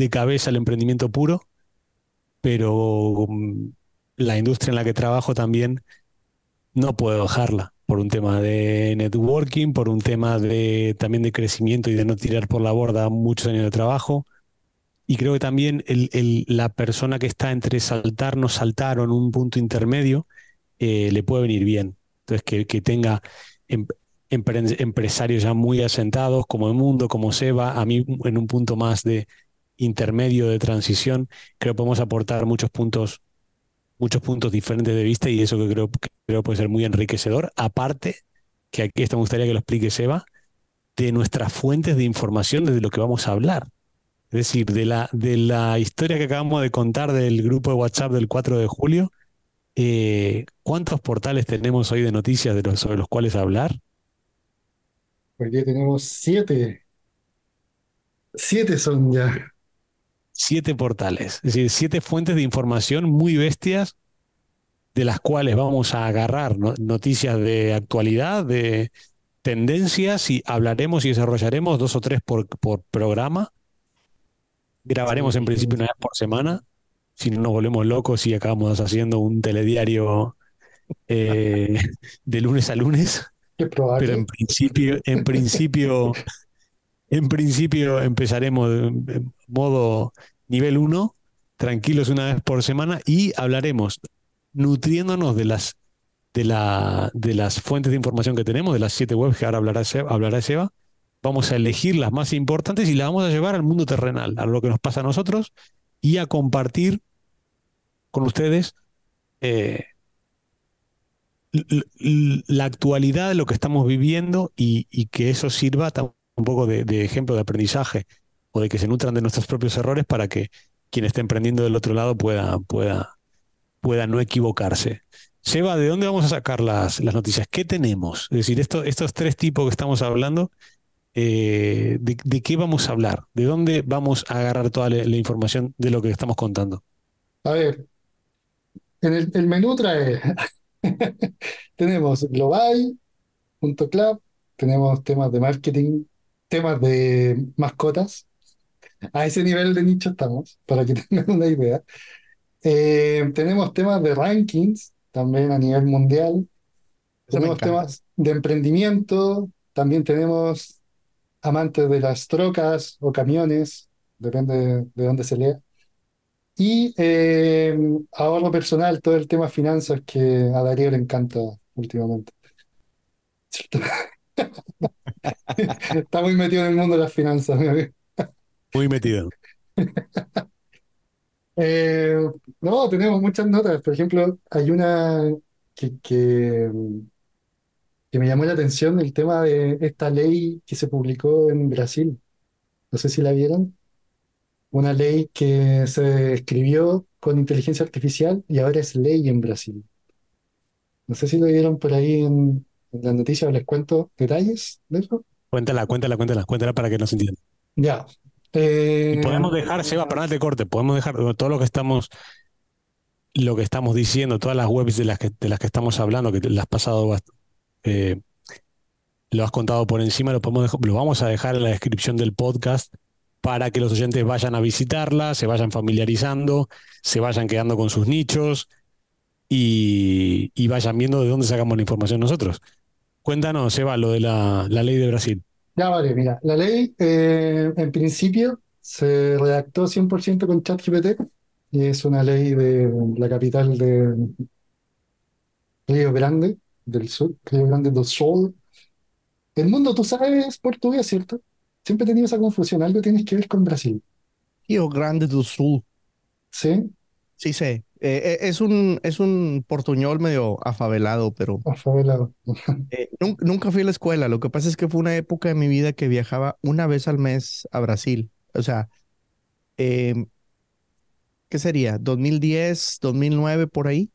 S3: de cabeza el emprendimiento puro, pero mm, la industria en la que trabajo también no puedo dejarla por un tema de networking, por un tema de también de crecimiento y de no tirar por la borda muchos años de trabajo. Y creo que también la persona que está entre saltar, no saltar o en un punto intermedio, eh, le puede venir bien. Entonces, que, que tenga em, empresarios ya muy asentados como el mundo, como Seba, a mí en un punto más de intermedio de transición, creo que podemos aportar muchos puntos muchos puntos diferentes de vista y eso que creo, que creo puede ser muy enriquecedor. Aparte, que aquí esto me gustaría que lo explique Seba, de nuestras fuentes de información desde lo que vamos a hablar. Es decir, de la, de la historia que acabamos de contar del grupo de WhatsApp del 4 de julio, eh, ¿cuántos portales tenemos hoy de noticias de los, sobre los cuales hablar?
S1: Hoy día tenemos siete. Siete son ya
S3: siete portales, es decir, siete fuentes de información muy bestias de las cuales vamos a agarrar noticias de actualidad, de tendencias y hablaremos y desarrollaremos dos o tres por, por programa. Grabaremos en principio una vez por semana, si no nos volvemos locos y acabamos haciendo un telediario eh, de lunes a lunes. Pero en principio, en principio en principio empezaremos en modo nivel 1, tranquilos una vez por semana y hablaremos nutriéndonos de las, de, la, de las fuentes de información que tenemos, de las siete webs que ahora hablará hablará Seba. Vamos a elegir las más importantes y las vamos a llevar al mundo terrenal, a lo que nos pasa a nosotros y a compartir con ustedes eh, la actualidad de lo que estamos viviendo y, y que eso sirva también un poco de, ejemplo de aprendizaje o de que se nutran de nuestros propios errores para que quien esté emprendiendo del otro lado pueda, pueda, pueda no equivocarse. Seba, ¿de dónde vamos a sacar las, las noticias? ¿Qué tenemos? Es decir, esto, estos tres tipos que estamos hablando, eh, de, qué vamos a hablar? ¿De dónde vamos a agarrar toda la, información de lo que estamos contando?
S1: A ver, en el, menú trae, tenemos global.club, tenemos temas de marketing temas de mascotas. A ese nivel de nicho estamos, para que tengan una idea. Eh, tenemos temas de rankings, también a nivel mundial. tenemos temas de emprendimiento, también tenemos amantes de las trocas o camiones, depende de, dónde se lea. Y eh, ahorro personal, todo el tema finanzas que a Darío le encanta últimamente. Está muy metido en el mundo de las finanzas.
S3: Muy metido.
S1: Eh, no, tenemos muchas notas. Por ejemplo, hay una que, que, me llamó la atención, el tema de esta ley que se publicó en Brasil. No sé si la vieron. Una ley que se escribió con inteligencia artificial y ahora es ley en Brasil. No sé si lo vieron por ahí en, en las noticias les cuento detalles de eso.
S3: Cuéntala, cuéntala, cuéntala, cuéntala para que nos entiendan.
S1: Ya.
S3: Eh, podemos dejar, Seba, para de corte, podemos dejar todo lo que estamos lo que estamos diciendo, todas las webs de las que, de las que estamos hablando, que las has pasado, eh, lo has contado por encima, lo, podemos lo vamos a dejar en la descripción del podcast para que los oyentes vayan a visitarla, se vayan familiarizando, se vayan quedando con sus nichos, y, y vayan viendo de dónde sacamos la información nosotros. Cuéntanos, Eva, lo de la, la ley de Brasil.
S1: Ya vale, mira, la ley eh, en principio se redactó 100% con ChatGPT y es una ley de la capital de Río Grande del Sur, Río Grande do Sul. El mundo, tú sabes portugués, ¿cierto? Siempre he tenido esa confusión, algo tienes que ver con Brasil,
S2: Río Grande do Sul.
S1: ¿sí?
S2: Sí sé. Eh, eh, es un, es un portuñol medio afavelado, pero
S1: Afavelado.
S2: eh, nun- nunca fui a la escuela. Lo que pasa es que fue una época de mi vida que viajaba una vez al mes a Brasil. O sea, em, ¿qué sería? 2010, 2009, por ahí.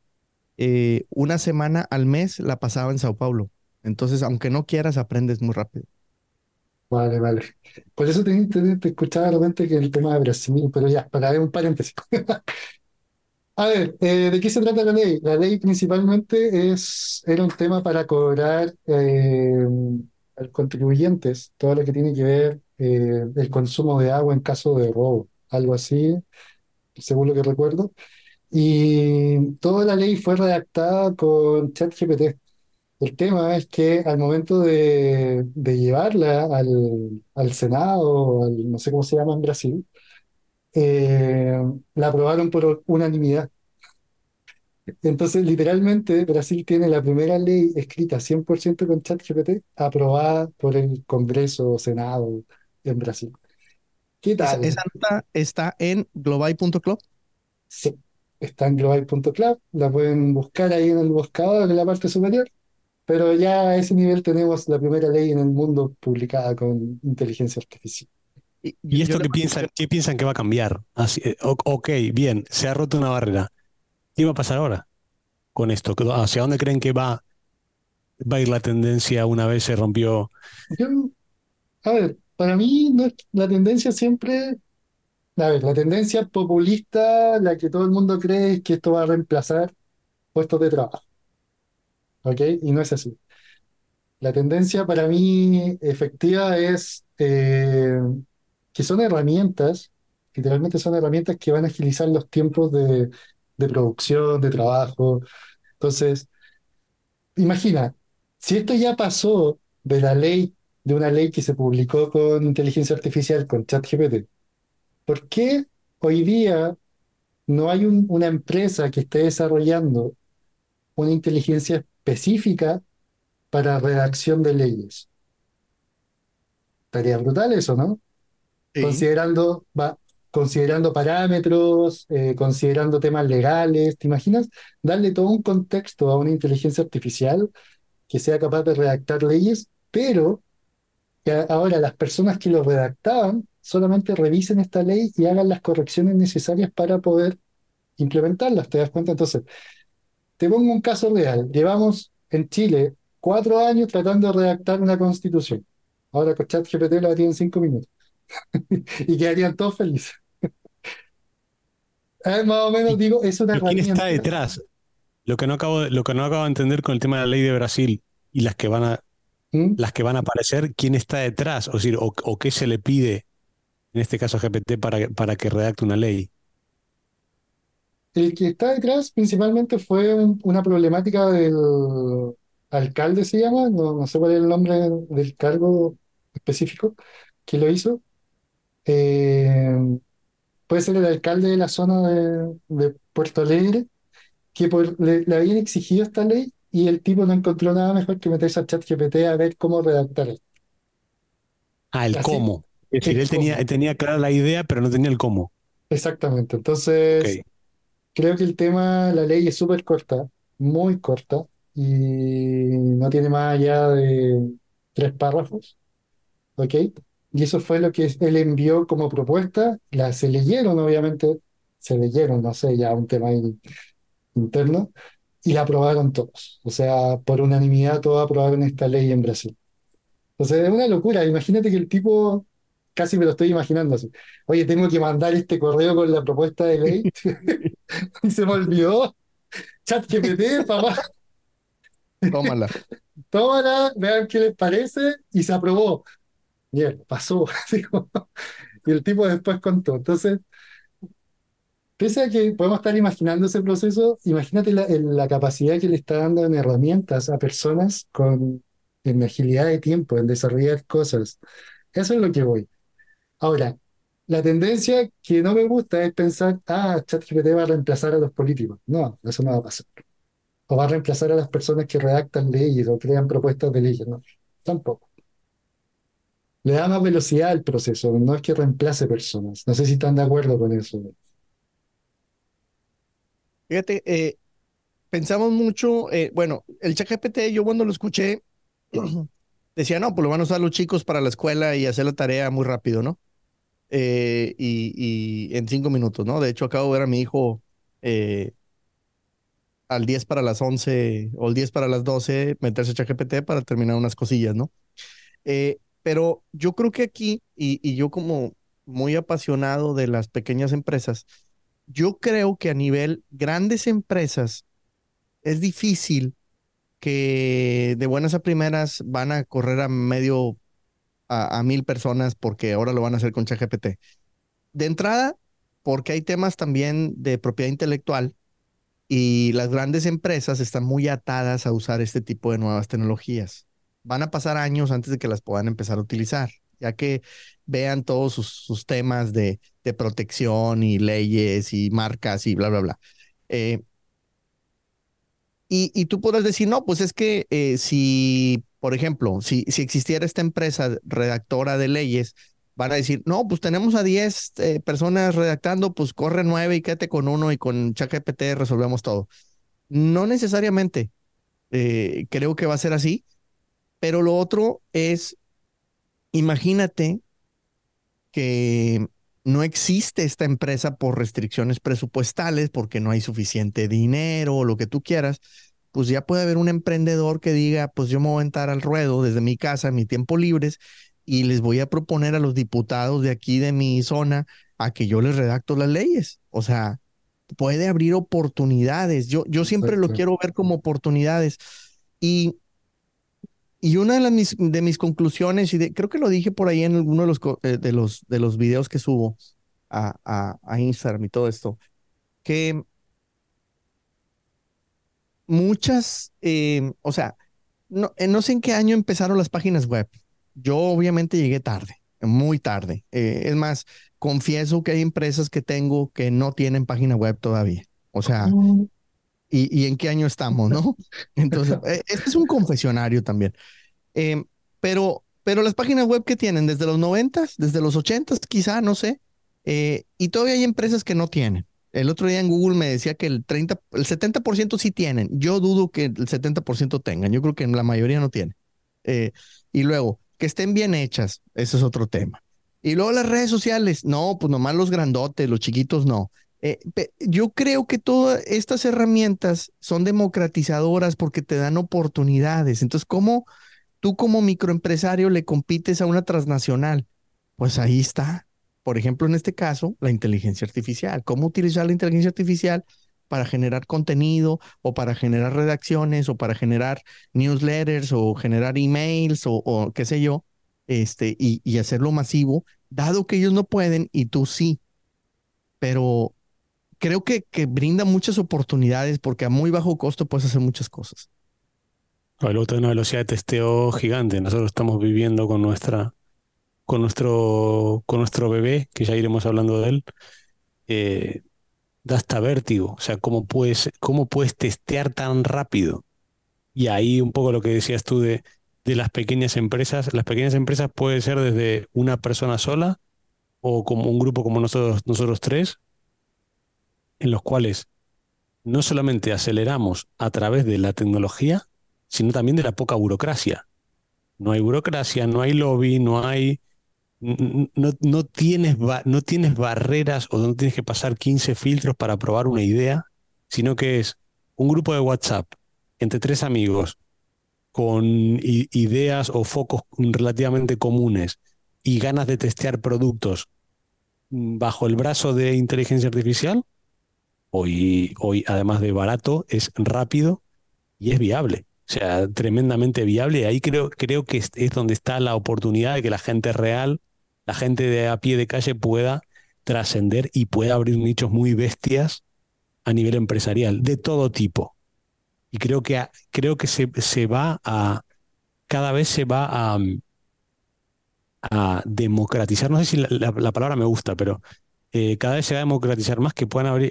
S2: Una semana al mes la pasaba en Sao Paulo. Entonces, aunque no quieras, aprendes muy rápido.
S1: Vale, vale. Por eso te, te- te escuchaba de repente que el tema de Brasil, pero ya, para ver un paréntesis. A ver, eh, ¿de qué se trata la ley? La ley principalmente es, era un tema para cobrar eh, a los contribuyentes todo lo que tiene que ver eh, el consumo de agua en caso de robo, algo así, según lo que recuerdo. Y toda la ley fue redactada con ChatGPT. El tema es que al momento de, de llevarla al, al Senado, al, no sé cómo se llama en Brasil, eh, la aprobaron por unanimidad. Entonces, literalmente, Brasil tiene la primera ley escrita 100% con ChatGPT, aprobada por el Congreso o Senado en Brasil. ¿Qué
S2: Esa,
S1: tal?
S2: esa nota está en global.club.
S1: Sí, está en global.club, la pueden buscar ahí en el buscador en la parte superior, pero ya a ese nivel tenemos la primera ley en el mundo publicada con inteligencia artificial.
S2: Y
S3: ¿Y
S2: yo,
S3: esto qué piensan, qué piensan que va a cambiar? Así, eh, o- ok, bien, se ha roto una barrera. ¿Qué va a pasar ahora con esto? ¿Hacia dónde creen que va, va a ir la tendencia una vez se rompió?
S1: Yo, a ver, para mí no es- la tendencia siempre, a ver, la tendencia populista, la que todo el mundo cree es que esto va a reemplazar puestos de trabajo, ¿ok? Y no es así. La tendencia para mí efectiva es eh, que son herramientas, literalmente son herramientas que van a agilizar los tiempos de, producción, de trabajo. Entonces, imagina, si esto ya pasó de la ley, de una ley que se publicó con inteligencia artificial, con ChatGPT, ¿por qué hoy día no hay un- una empresa que esté desarrollando una inteligencia específica para redacción de leyes? Estaría brutal eso, ¿no? Considerando, va, considerando parámetros, eh, considerando temas legales, ¿te imaginas? Darle todo un contexto a una inteligencia artificial que sea capaz de redactar leyes, pero que ahora las personas que lo redactaban solamente revisen esta ley y hagan las correcciones necesarias para poder implementarlas, ¿te das cuenta? Entonces, te pongo un caso real. Llevamos en Chile cuatro años tratando de redactar una constitución. Ahora con ChatGPT lo harían en cinco minutos y quedarían todos felices. Eh, más o menos
S3: ¿Y-
S1: digo, es una
S3: ¿Pero quién está detrás? Lo que no acabo de, lo que no acabo de entender con el tema de la ley de Brasil y las que van a,
S1: ¿Mm?
S3: las que van a aparecer, ¿quién está detrás? O, decir, o, o qué se le pide, en este caso a GPT, para, para que redacte una ley.
S1: El que está detrás principalmente fue un- una problemática del alcalde, se llama, no, no sé cuál es el nombre del cargo específico que lo hizo. Eh, puede ser el alcalde de la zona de, de Puerto Alegre, que por- le, le habían exigido esta ley y el tipo no encontró nada mejor que meterse a ChatGPT a ver cómo redactar esto.
S3: Ah, el
S1: Así,
S3: cómo. Es decir, él tenía,
S1: cómo.
S3: tenía clara la idea, pero no tenía el cómo.
S1: Exactamente. Entonces, creo que el tema, la ley es súper corta, muy corta, y no tiene más allá de tres párrafos, ¿ok? Y eso fue lo que él envió como propuesta, la, se leyeron, obviamente, se leyeron, no sé, ya un tema interno, y la aprobaron todos. O sea, por unanimidad todos aprobaron esta ley en Brasil. Entonces, es una locura. Imagínate que el tipo, casi me lo estoy imaginando así. Oye, tengo que mandar este correo con la propuesta de ley. Y se me olvidó. ChatGPT, papá,
S2: Tómala.
S1: tómala, vean qué les parece. Y se aprobó. Pasó. Y el tipo después contó. Entonces, pese a que podemos estar imaginando ese proceso, imagínate la, la capacidad que le está dando en herramientas a personas con en agilidad de tiempo, en desarrollar cosas. Eso es lo que voy. Ahora, la tendencia que no me gusta es pensar, ah, ChatGPT va a reemplazar a los políticos. No, eso no va a pasar. O va a reemplazar a las personas que redactan leyes o crean propuestas de leyes. No, tampoco. Le da más velocidad al proceso, no es que reemplace personas. No sé si están de acuerdo con eso.
S2: Fíjate, eh, pensamos mucho, eh, bueno, el ChatGPT, yo cuando lo escuché, decía, no, pues lo van a usar los chicos para la escuela y hacer la tarea muy rápido, ¿no? Eh, y, y, en cinco minutos, ¿no? De hecho, acabo de ver a mi hijo al 10 para las 11 o el 10 para las 12 meterse a ChatGPT para terminar unas cosillas, ¿no? Eh, pero yo creo que aquí, y, yo como muy apasionado de las pequeñas empresas, yo creo que a nivel grandes empresas es difícil que de buenas a primeras van a correr a medio a, mil personas porque ahora lo van a hacer con ChatGPT. De entrada, porque hay temas también de propiedad intelectual y las grandes empresas están muy atadas a usar este tipo de nuevas tecnologías. Van a pasar años antes de que las puedan empezar a utilizar, ya que vean todos sus, temas de, protección y leyes y marcas y bla, bla, bla. Eh, y, tú podrás decir, no, pues es que eh, si por ejemplo, si, si existiera esta empresa redactora de leyes, van a decir, no, pues tenemos a 10 eh, personas redactando, pues corre 9 y quédate con uno y con ChatGPT resolvemos todo. No necesariamente. Creo que va a ser así. Pero lo otro es, imagínate que no existe esta empresa por restricciones presupuestales, porque no hay suficiente dinero o lo que tú quieras pues ya puede haber un emprendedor que diga, pues yo me voy a entrar al ruedo desde mi casa, en mi tiempo libres, y les voy a proponer a los diputados de aquí, de mi zona, a que yo les redacto las leyes. O sea, puede abrir oportunidades. Yo, yo siempre lo quiero ver como oportunidades. Y, y una de, las, mis, de mis conclusiones, y creo que lo dije por ahí en alguno de los, eh, de los, de los videos que subo a, a, a Instagram y todo esto, que muchas, eh, o sea, no, eh, no sé en qué año empezaron las páginas web. Yo obviamente llegué tarde, muy tarde. Es más, confieso que hay empresas que tengo que no tienen página web todavía. O sea. Y, y, en qué año estamos, ¿no? Entonces, este es un confesionario también. Em, pero, pero las páginas web que tienen desde los 90, desde los 80 quizá, no sé, y todavía hay empresas que no tienen. El otro día en Google me decía que el 30, el 70% sí tienen. Yo dudo que el 70% tengan. Yo creo que la mayoría no tiene. Eh, y luego, que estén bien hechas, eso es otro tema. Y luego las redes sociales, no, pues nomás los grandotes, los chiquitos no. Eh, yo creo que todas estas herramientas son democratizadoras porque te dan oportunidades. Entonces, ¿cómo tú como microempresario le compites a una transnacional? Pues ahí está por ejemplo, en este caso, la inteligencia artificial. ¿Cómo utilizar la inteligencia artificial para generar contenido o para generar redacciones o para generar newsletters o generar emails o, qué sé yo, este, y, y hacerlo masivo, dado que ellos no pueden y tú sí. Pero creo que, que brinda muchas oportunidades porque a muy bajo costo puedes hacer muchas cosas.
S3: Luego una velocidad de testeo gigante. Nosotros estamos viviendo con nuestra con nuestro, con nuestro bebé, que ya iremos hablando de él, eh, da hasta vértigo. O sea, ¿cómo puedes, ¿cómo puedes testear tan rápido? Y ahí un poco lo que decías tú de, de las pequeñas empresas. Las pequeñas empresas pueden ser desde una persona sola o como un grupo como nosotros, nosotros tres, en los cuales no solamente aceleramos a través de la tecnología, sino también de la poca burocracia. No hay burocracia, no hay lobby, no hay no, no, tienes, no tienes barreras o no tienes que pasar 15 filtros para probar una idea, sino que es un grupo de WhatsApp entre tres amigos con ideas o focos relativamente comunes y ganas de testear productos bajo el brazo de inteligencia artificial, hoy, hoy además de barato, es rápido y es viable. O sea, tremendamente viable. Y ahí creo, creo que es, donde está la oportunidad de que la gente real, la gente de a pie de calle pueda trascender y puede abrir nichos muy bestias a nivel empresarial, de todo tipo. Y creo que, creo que se, se va a, cada vez se va a, a democratizar, no sé si la, palabra me gusta, pero eh, cada vez se va a democratizar más que puedan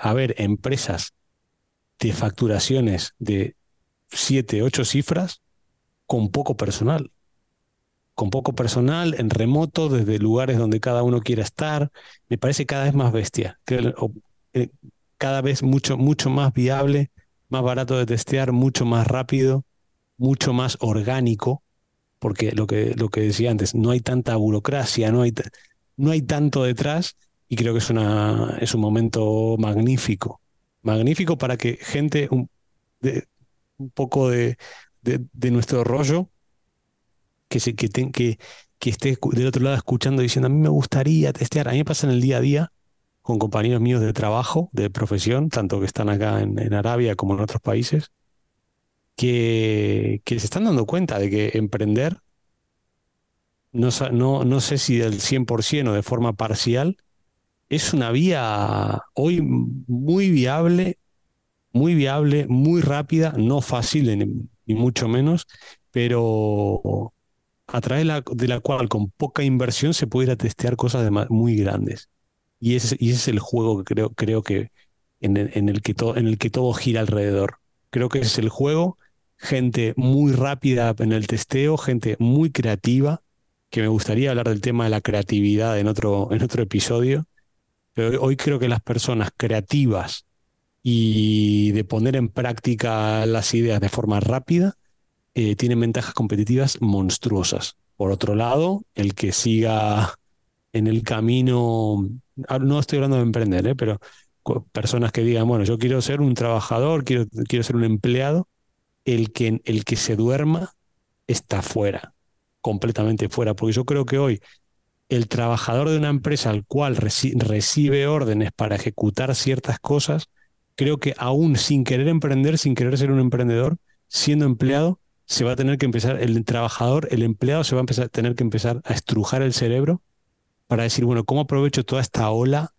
S3: haber empresas de facturaciones de 7, 8 cifras con poco personal. Con poco personal, en remoto, desde lugares donde cada uno quiera estar. Me parece cada vez más bestia. Eh, cada vez mucho, mucho más viable, más barato de testear, mucho más rápido, mucho más orgánico, porque lo que, lo que decía antes, no hay tanta burocracia, no hay, no hay tanto detrás, y creo que es, una, es un momento magnífico magnífico para que gente un, un poco de, de, nuestro rollo que, se, que, que, que esté del otro lado escuchando diciendo, a mí me gustaría testear. A mí me pasa en el día a día con compañeros míos de trabajo, de profesión, tanto que están acá en, en Arabia como en otros países, que, que, se están dando cuenta de que emprender, no, no, no sé si del 100% o de forma parcial, es una vía hoy muy viable, muy viable, muy rápida, no fácil ni, mucho menos, pero a través de la, cual con poca inversión se puede ir a testear cosas muy grandes. Y ese, y es el juego que creo, creo que en el, que todo, en el que todo gira alrededor. Creo que ese es el juego. Gente muy rápida en el testeo, gente muy creativa, que me gustaría hablar del tema de la creatividad en otro, en otro episodio pero hoy creo que las personas creativas y de poner en práctica las ideas de forma rápida eh, tienen ventajas competitivas monstruosas. Por otro lado, el que siga en el camino, ah, no estoy hablando de emprender, eh, pero personas que digan, bueno, yo quiero ser un trabajador, quiero, quiero ser un empleado, el que, el que se duerma está fuera, completamente fuera, porque yo creo que hoy el trabajador de una empresa al cual recibe órdenes para ejecutar ciertas cosas, creo que aún sin querer emprender, sin querer ser un emprendedor, siendo empleado, se va a tener que empezar, el trabajador, el empleado se va a empezar, tener que empezar a estrujar el cerebro para decir, bueno, ¿cómo aprovecho toda esta ola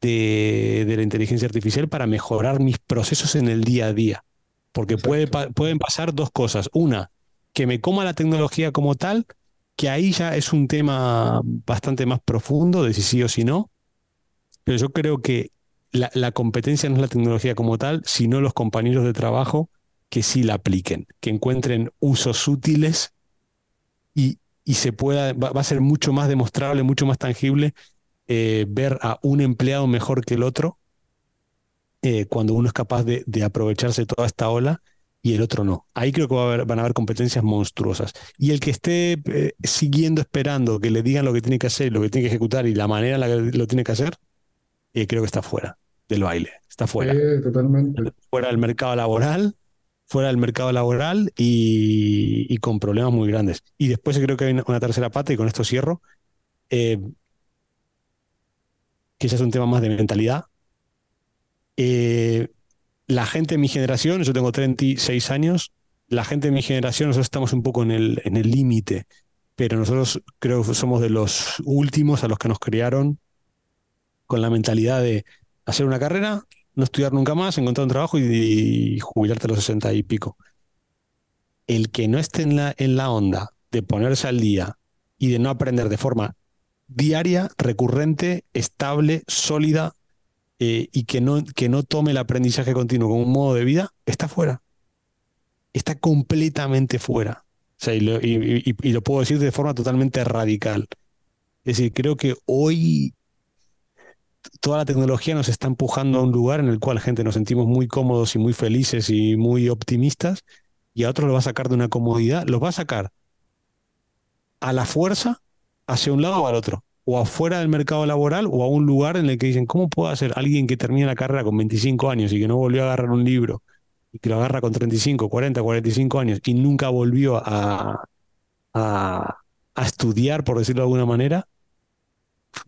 S3: de, la inteligencia artificial para mejorar mis procesos en el día a día? Porque puede, pueden pasar dos cosas. Una, que me coma la tecnología como tal que ahí ya es un tema bastante más profundo de si sí o si no, pero yo creo que la, competencia no es la tecnología como tal, sino los compañeros de trabajo que sí la apliquen, que encuentren usos útiles y, y se pueda, va, a ser mucho más demostrable, mucho más tangible eh, ver a un empleado mejor que el otro eh, cuando uno es capaz de, de aprovecharse toda esta ola y el otro no. Ahí creo que van a haber competencias monstruosas. Y el que esté eh, siguiendo, esperando que le digan lo que tiene que hacer, lo que tiene que ejecutar y la manera en la que lo tiene que hacer, eh, creo que está fuera del baile. Está fuera.
S1: totalmente.
S3: Fuera del mercado laboral, fuera del mercado laboral y, con problemas muy grandes. Y después creo que hay una, tercera pata, y con esto cierro, eh, que ya es un tema más de mentalidad. Eh, la gente de mi generación, yo tengo 36 años, la gente de mi generación, nosotros estamos un poco en el en el límite, pero nosotros creo que somos de los últimos a los que nos criaron con la mentalidad de hacer una carrera, no estudiar nunca más, encontrar un trabajo y, jubilarte a los 60 y pico. El que no esté en la, en la onda de ponerse al día y de no aprender de forma diaria, recurrente, estable, sólida, eh, y que no, que no tome el aprendizaje continuo como un modo de vida, está fuera. Está completamente fuera. y, lo, puedo decir de forma totalmente radical. Es decir, creo que hoy toda la tecnología nos está empujando a un lugar en el cual gente nos sentimos muy cómodos y muy felices y muy optimistas, y a otros lo va a sacar de una comodidad, los va a sacar a la fuerza hacia un lado o al otro o afuera del mercado laboral o a un lugar en el que dicen, ¿cómo puedo hacer alguien que termina la carrera con 25 años y que no volvió a agarrar un libro y que lo agarra con 35, 40, 45 años y nunca volvió a, a, estudiar, por decirlo de alguna manera?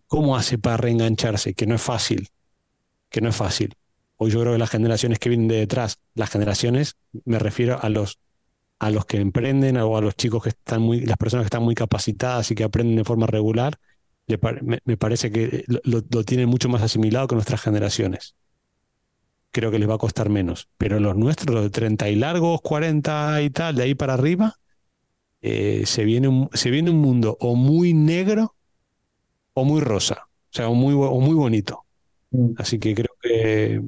S3: ¿Cómo hace para reengancharse? Que no es fácil, que no es fácil. Hoy yo creo que las generaciones que vienen de detrás, las generaciones, me refiero a los a los que emprenden o a los chicos que están muy, las personas que están muy capacitadas y que aprenden de forma regular, me, parece que lo, tienen mucho más asimilado que nuestras generaciones. Creo que les va a costar menos. Pero los nuestros, los de 30 y largos, 40 y tal, de ahí para arriba, eh, se, viene un, se viene un mundo o muy negro o muy rosa. O sea, o muy, o muy bonito. Mm. Así que creo que,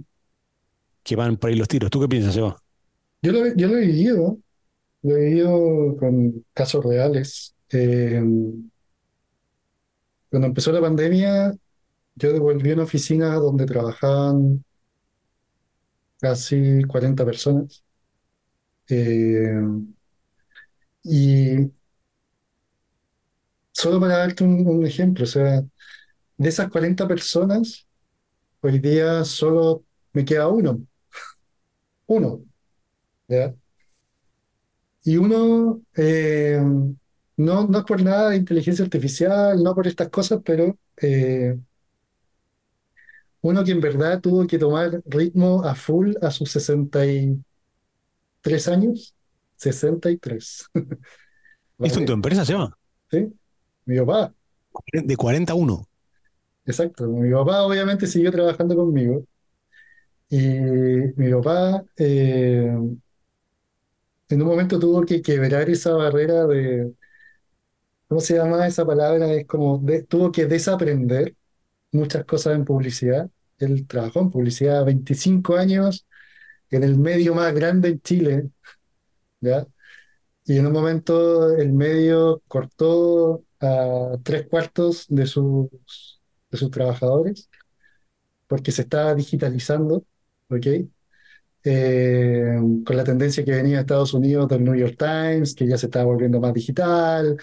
S3: que van por ahí los tiros. ¿Tú qué piensas, Eva?
S1: Yo lo, yo lo he vivido. Lo he vivido con casos reales. Eh, cuando empezó la pandemia, yo devolví una oficina donde trabajaban casi 40 personas. Eh, y solo para darte un, ejemplo, o sea, de esas 40 personas, hoy día solo me queda uno. Uno. Y uno, eh, no, no es por nada de inteligencia artificial, no por estas cosas, pero eh, uno que en verdad tuvo que tomar ritmo a full a sus 63 años. 63.
S3: ¿Esto en tu empresa se llama?
S1: Sí, mi papá.
S3: De 41.
S1: Exacto, mi papá obviamente siguió trabajando conmigo. Y mi papá eh, en un momento tuvo que quebrar esa barrera de, ¿cómo se llama esa palabra? Es como, tuvo que desaprender muchas cosas en publicidad. Él trabajó en publicidad 25 años en el medio más grande en Chile, ¿ya? Y en un momento el medio cortó a tres cuartos de sus, de sus trabajadores porque se estaba digitalizando. Eh, con la tendencia que venía de Estados Unidos del New York Times, que ya se estaba volviendo más digital,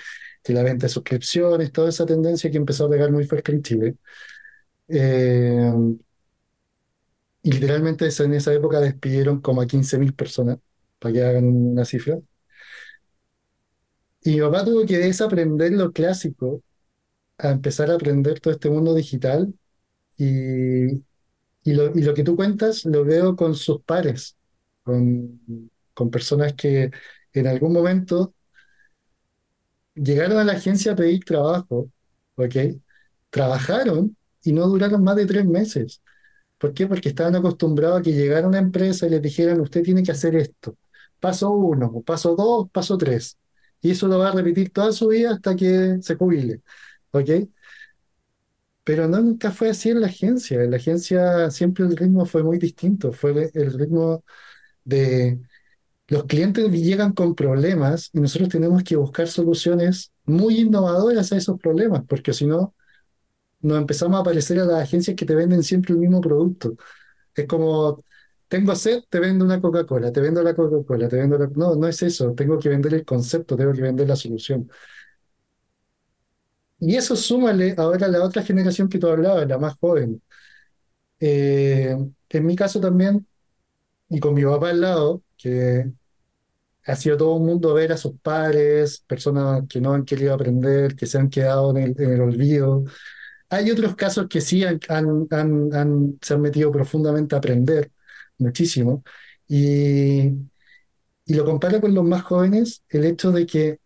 S1: que la venta de suscripciones, toda esa tendencia que empezó a pegar muy fuerte en Chile. Eh, y literalmente en esa época despidieron como a 15.000 personas, para que hagan una cifra. Y mi papá tuvo que desaprender lo clásico a empezar a aprender todo este mundo digital. Y, y, lo, y lo que tú cuentas lo veo con sus pares, con, con personas que en algún momento llegaron a la agencia a pedir trabajo, ¿ok? Trabajaron y no duraron más de tres meses. ¿Por qué? Porque estaban acostumbrados a que llegara una empresa y les dijeran, usted tiene que hacer esto. Paso uno, paso dos, paso tres. Y eso lo va a repetir toda su vida hasta que se jubile. ¿Ok? Pero nunca fue así en la agencia. En la agencia siempre el ritmo fue muy distinto. Fue el ritmo de los clientes llegan con problemas y nosotros tenemos que buscar soluciones muy innovadoras a esos problemas, porque si no, nos empezamos a aparecer a las agencias que te venden siempre el mismo producto. Es como, tengo sed, te vendo una Coca-Cola, te vendo la Coca-Cola, te vendo la... No, no es eso, tengo que vender el concepto, tengo que vender la solución. Y eso súmale ahora a la otra generación que tú hablabas, la más joven. Eh, en mi caso también, y con mi papá al lado, que ha sido todo un mundo ver a sus padres, personas que no han querido aprender, que se han quedado en el, olvido. Hay otros casos que sí han, se han metido profundamente a aprender, muchísimo. Y, y lo comparo con los más jóvenes, el hecho de que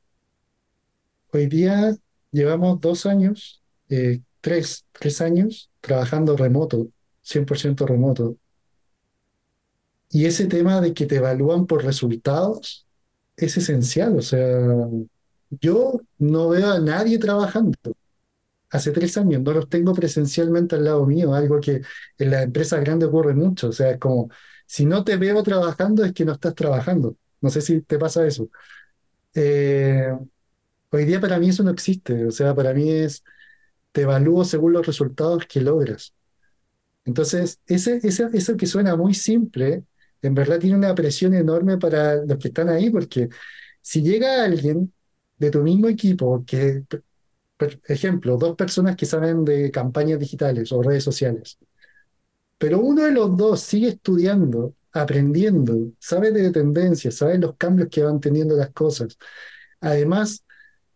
S1: hoy día llevamos dos años, eh, tres, tres años trabajando remoto, 100% remoto. Y ese tema de que te evalúan por resultados es esencial. O sea, yo no veo a nadie trabajando. Hace tres años no los tengo presencialmente al lado mío, algo que en las empresas grandes ocurre mucho. O sea, es como, si no te veo trabajando es que no estás trabajando. No sé si te pasa eso. Eh, hoy día para mí eso no existe. O sea, para mí es, te evalúo según los resultados que logras. Entonces, ese, ese, eso que suena muy simple, en verdad tiene una presión enorme para los que están ahí, porque si llega alguien de tu mismo equipo, que, por ejemplo, dos personas que saben de campañas digitales o redes sociales, pero uno de los dos sigue estudiando, aprendiendo, sabe de tendencias, sabe los cambios que van teniendo las cosas. Además,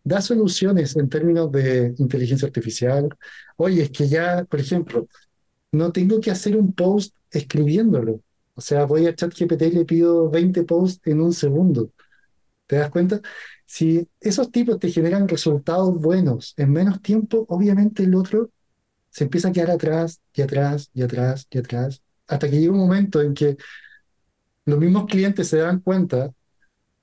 S1: da soluciones en términos de inteligencia artificial. Oye, es que ya, por ejemplo, no tengo que hacer un post escribiéndolo. O sea, voy a ChatGPT y le pido 20 posts en un segundo. ¿Te das cuenta? si esos tipos te generan resultados buenos en menos tiempo, obviamente el otro se empieza a quedar atrás y atrás y atrás y atrás, hasta que llega un momento en que los mismos clientes se dan cuenta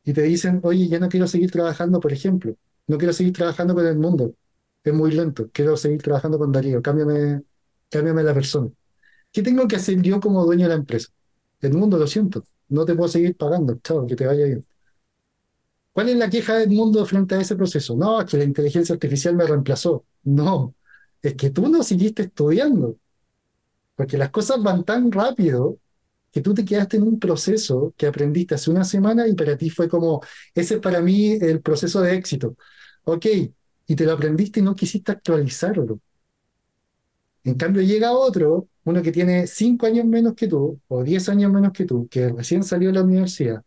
S1: y te dicen, oye, ya no quiero seguir trabajando, por ejemplo, no quiero seguir trabajando con el mundo, es muy lento, quiero seguir trabajando con Darío, cámbiame, cámbiame la persona. ¿Qué tengo que hacer yo como dueño de la empresa? El mundo, lo siento, no te puedo seguir pagando, chao, que te vaya bien. ¿Cuál es la queja del mundo frente a ese proceso? No, es que la inteligencia artificial me reemplazó. No, es que tú no seguiste estudiando, porque las cosas van tan rápido que tú te quedaste en un proceso que aprendiste hace una semana y para ti fue como, ese es para mí el proceso de éxito. Ok, y te lo aprendiste y no quisiste actualizarlo. En cambio llega otro, uno que tiene cinco años menos que tú, o diez años menos que tú, que recién salió de la universidad,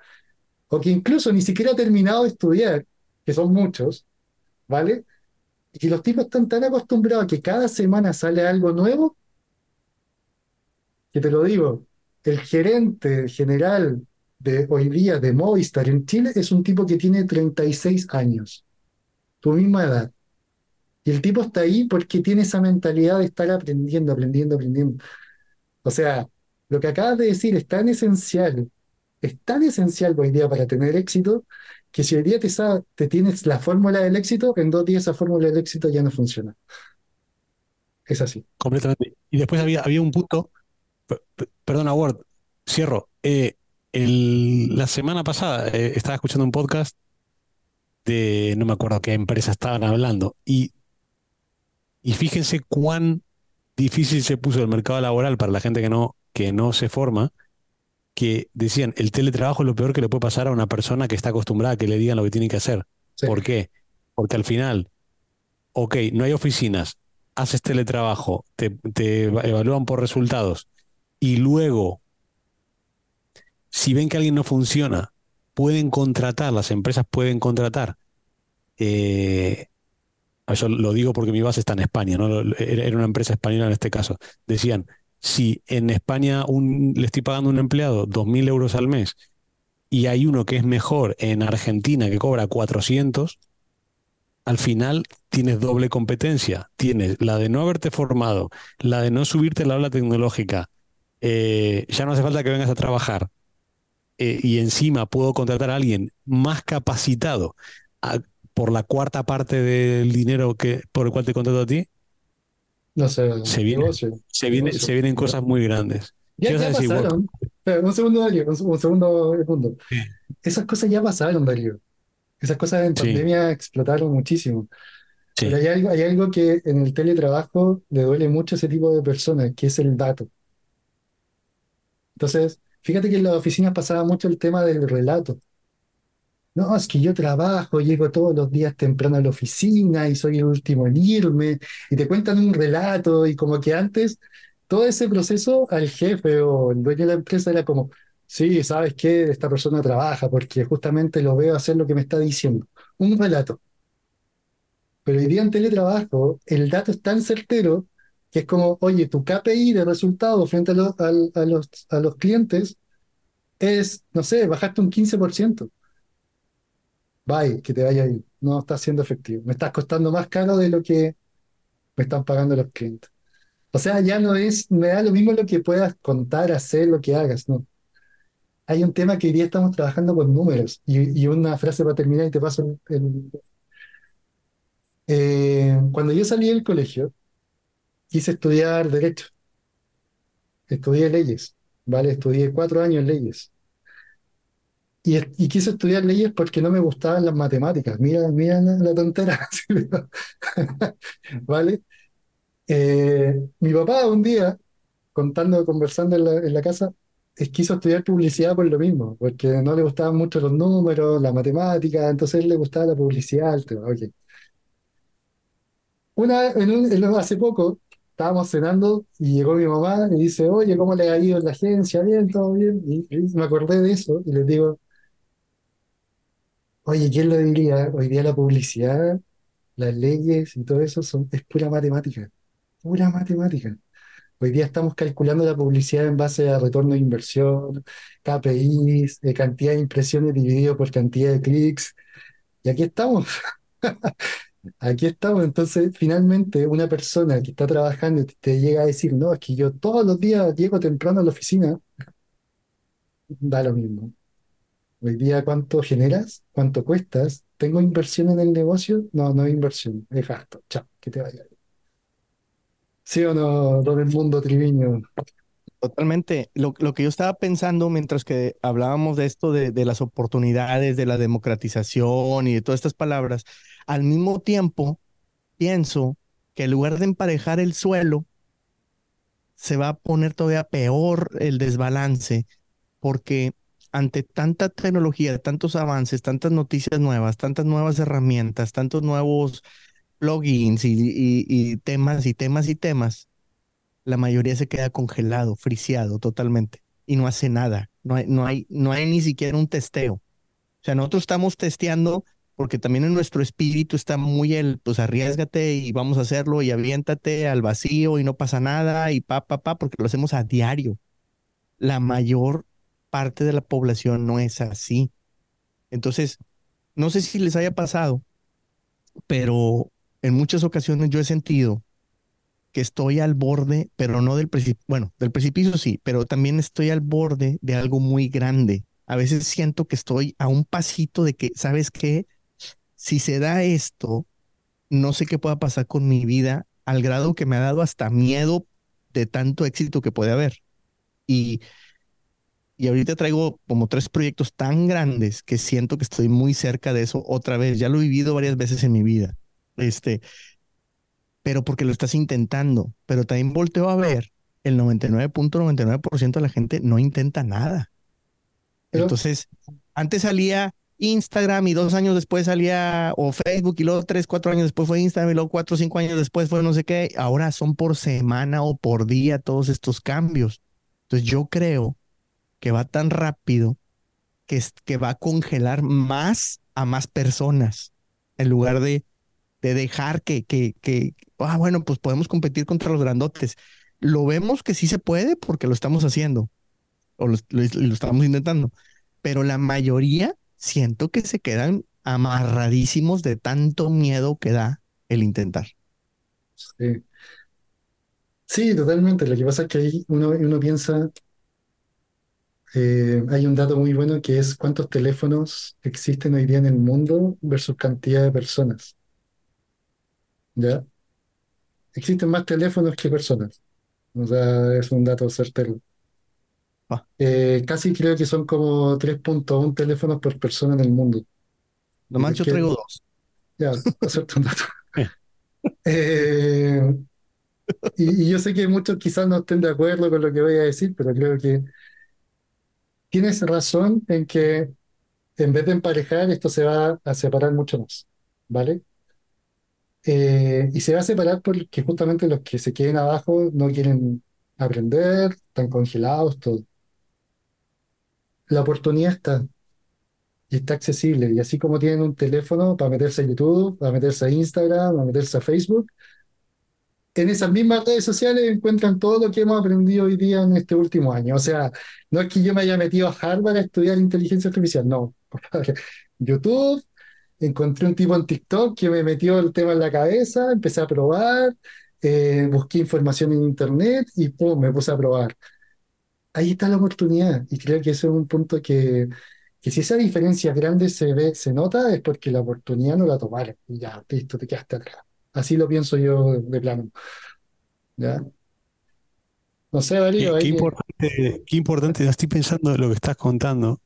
S1: o que incluso ni siquiera ha terminado de estudiar, que son muchos, ¿vale? Y los tipos están tan acostumbrados a que cada semana sale algo nuevo, que te lo digo, el gerente general de hoy día de Movistar en Chile es un tipo que tiene 36 años, tu misma edad. Y el tipo está ahí porque tiene esa mentalidad de estar aprendiendo, aprendiendo, aprendiendo. O sea, lo que acabas de decir es tan esencial, es tan esencial hoy día para tener éxito, que si hoy día te, tienes la fórmula del éxito, en dos días esa fórmula del éxito ya no funciona. Es así.
S3: Completamente. Y después había, había un punto Perdona, Ward, cierro. Eh, la semana pasada eh, estaba escuchando un podcast de, no me acuerdo qué empresa estaban hablando, y, y fíjense cuán difícil se puso el mercado laboral para la gente que no, que no se forma, que decían, el teletrabajo es lo peor que le puede pasar a una persona que está acostumbrada a que le digan lo que tiene que hacer. ¿Por qué? Porque al final, ok, no hay oficinas, haces teletrabajo, te, te evalúan por resultados, y luego, si ven que alguien no funciona, pueden contratar, las empresas pueden contratar. Eh, yo lo digo porque mi base está en España. Era una empresa española en este caso. Decían, si en España le estoy pagando a un empleado 2.000 euros al mes y hay uno que es mejor en Argentina que cobra 400, al final tienes doble competencia. Tienes la de no haberte formado, la de no subirte la ola tecnológica, eh, ya no hace falta que vengas a trabajar eh, y encima puedo contratar a alguien más capacitado por la cuarta parte del dinero que, por el cual te contrato a ti,
S1: no sé,
S3: se, viene, se, viene, se vienen cosas muy grandes.
S1: Ya, pasaron. un segundo, Darío, un, segundo, Esas cosas ya pasaron, Darío. Esas cosas en pandemia explotaron muchísimo. Pero hay algo, hay algo que en el teletrabajo le duele mucho a ese tipo de personas, que es el dato. Entonces, fíjate que en las oficinas pasaba mucho el tema del relato. No, es que yo trabajo, llego todos los días temprano a la oficina y soy el último en irme, y te cuentan un relato, y como que antes todo ese proceso al jefe o el dueño de la empresa era como, sí, ¿sabes qué? Esta persona trabaja porque justamente lo veo hacer lo que me está diciendo. Un relato. Pero hoy día en teletrabajo, el dato es tan certero que es como, oye, tu KPI de resultado frente a, los, a los clientes es, no sé, bajaste un 15%. Bye, que te vaya ahí. No está siendo efectivo. Me estás costando más caro de lo que me están pagando los clientes. O sea, ya no es, me da lo mismo lo que puedas contar, hacer, lo que hagas, no. Hay un tema que hoy día estamos trabajando con números y, una frase para terminar y te paso el... Eh, cuando yo salí del colegio, quise estudiar Derecho. Estudié leyes, ¿vale? Estudié cuatro años leyes. Y, y, quise estudiar leyes porque no me gustaban las matemáticas. Mira, mira la, tontera. ¿Vale? Eh, mi papá un día, contando, conversando en la, en la casa, quiso estudiar publicidad por lo mismo, porque no le gustaban mucho los números, la matemática, entonces le gustaba la publicidad. Una, en un, hace poco estábamos cenando y llegó mi mamá y dice, oye, ¿cómo le ha ido en la agencia? Bien, todo bien. Y, me acordé de eso y les digo, oye, ¿quién lo diría? Hoy día la publicidad, las leyes y todo eso son, es pura matemática, pura matemática. Hoy día estamos calculando la publicidad en base a retorno de inversión, KPIs, de cantidad de impresiones dividido por cantidad de clics. Y aquí estamos. Aquí estamos, entonces finalmente una persona que está trabajando y te llega a decir, no, es que yo todos los días llego temprano a la oficina, da lo mismo. Hoy día, ¿cuánto generas? ¿Cuánto cuestas? ¿Tengo inversión en el negocio? No, no hay inversión, es gasto. Chao, que te vaya. ¿Sí o no, don el mundo Triviño?
S2: Totalmente. Lo, lo que yo estaba pensando mientras que hablábamos de esto, de, de las oportunidades, de la democratización y de todas estas palabras, al mismo tiempo pienso que en lugar de emparejar el suelo, se va a poner todavía peor el desbalance, porque ante tanta tecnología, tantos avances, tantas noticias nuevas, tantas nuevas herramientas, tantos nuevos plugins y, temas y temas y temas, la mayoría se queda congelado, friseado totalmente y no hace nada. No hay, no hay, no hay ni siquiera un testeo. O sea, nosotros estamos testeando porque también en nuestro espíritu está muy el, pues arriesgate y vamos a hacerlo y aviéntate al vacío y no pasa nada y pa, pa, pa, porque lo hacemos a diario. La mayor parte de la población no es así. Entonces, no sé si les haya pasado, pero en muchas ocasiones yo he sentido que estoy al borde, pero no del precipicio, bueno, del precipicio sí, pero también estoy al borde de algo muy grande. A veces siento que estoy a un pasito de que, ¿sabes qué? Si se da esto, no sé qué pueda pasar con mi vida al grado que me ha dado hasta miedo de tanto éxito que puede haber. Y, y ahorita traigo como tres proyectos tan grandes que siento que estoy muy cerca de eso otra vez. Ya lo he vivido varias veces en mi vida. Este, pero porque lo estás intentando. Pero también volteo a ver el 99.99% de la gente no intenta nada.
S1: Pero
S2: Entonces, antes salía Instagram y dos años después salía o Facebook y luego tres, cuatro años después fue Instagram y luego cuatro, cinco años después fue no sé qué. Ahora son por semana o por día todos estos cambios. Entonces, yo creo que va tan rápido que, es- que va a congelar más a más personas en lugar de, de dejar que, que, que, ah, bueno, pues podemos competir contra los grandotes. Lo vemos que sí se puede porque lo estamos haciendo o lo, estamos intentando, pero la mayoría siento que se quedan amarradísimos de tanto miedo que da el intentar.
S1: sí. Sí, totalmente. Lo que pasa es que ahí uno, uno piensa, eh, hay un dato muy bueno que es cuántos teléfonos existen hoy día en el mundo versus cantidad de personas. ¿Ya? Existen más teléfonos que personas. O sea, es un dato certero.
S2: Ah,
S1: Eh, casi creo que son como 3.1 teléfonos por persona en el mundo.
S2: yo
S1: Que,
S2: traigo dos.
S1: ya, hacerte un dato.
S3: Eh,
S1: y, y yo sé que muchos quizás no estén de acuerdo con lo que voy a decir, pero creo que tienes razón en que en vez de emparejar, esto se va a separar mucho más, ¿vale? Eh, y se va a separar porque justamente los que se queden abajo no quieren aprender, están congelados, todo. La oportunidad está y está accesible. Y así como tienen un teléfono para meterse a YouTube, para meterse a Instagram, para meterse a Facebook, en esas mismas redes sociales encuentran todo lo que hemos aprendido hoy día en este último año. O sea, no es que yo me haya metido a Harvard a estudiar inteligencia artificial, no. YouTube, encontré un tipo en TikTok que me metió el tema en la cabeza, empecé a probar, eh, busqué información en internet y pum, me puse a probar. Ahí está la oportunidad y creo que ese es un punto que, que si esa diferencia grande se ve, se nota, es porque la oportunidad no la tomaron ya, listo, te quedaste atrás. Así lo pienso yo de, plano. ¿ya? No sé, Darío,
S3: Qué, qué importante, qué importante, estoy pensando en lo que estás contando,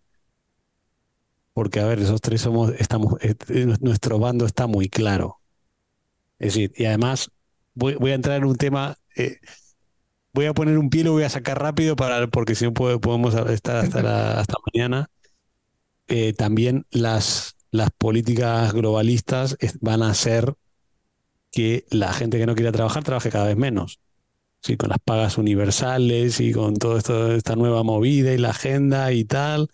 S3: porque a ver, esos tres somos, estamos, eh, eh, nuestro bando está muy claro. Es decir, y además voy, voy a entrar en un tema, eh, voy a poner un pie y lo voy a sacar rápido para, porque si no podemos estar hasta la, hasta mañana. Eh, también las, las políticas globalistas van a hacer que la gente que no quiera trabajar trabaje cada vez menos. Sí, con las pagas universales y con toda esta nueva movida y la agenda y tal,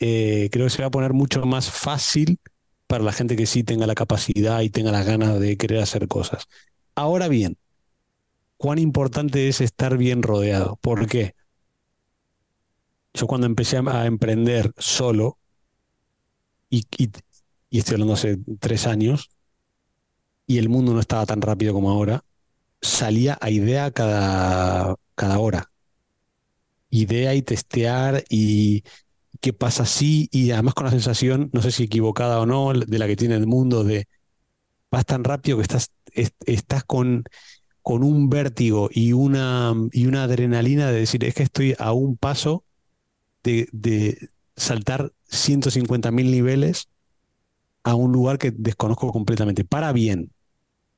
S3: eh, creo que se va a poner mucho más fácil para la gente que sí tenga la capacidad y tenga las ganas de querer hacer cosas. Ahora bien, ¿cuán importante es estar bien rodeado? ¿Por qué? Yo cuando empecé a emprender solo y, y y estoy hablando hace tres años, y el mundo no estaba tan rápido como ahora, salía a idea cada, cada hora. Idea y testear y qué pasa así, y además con la sensación, no sé si equivocada o no, de la que tiene el mundo de vas tan rápido que estás, estás con, con un vértigo y una, y una adrenalina de decir, es que estoy a un paso de, de saltar 150 mil niveles a un lugar que desconozco completamente, para bien,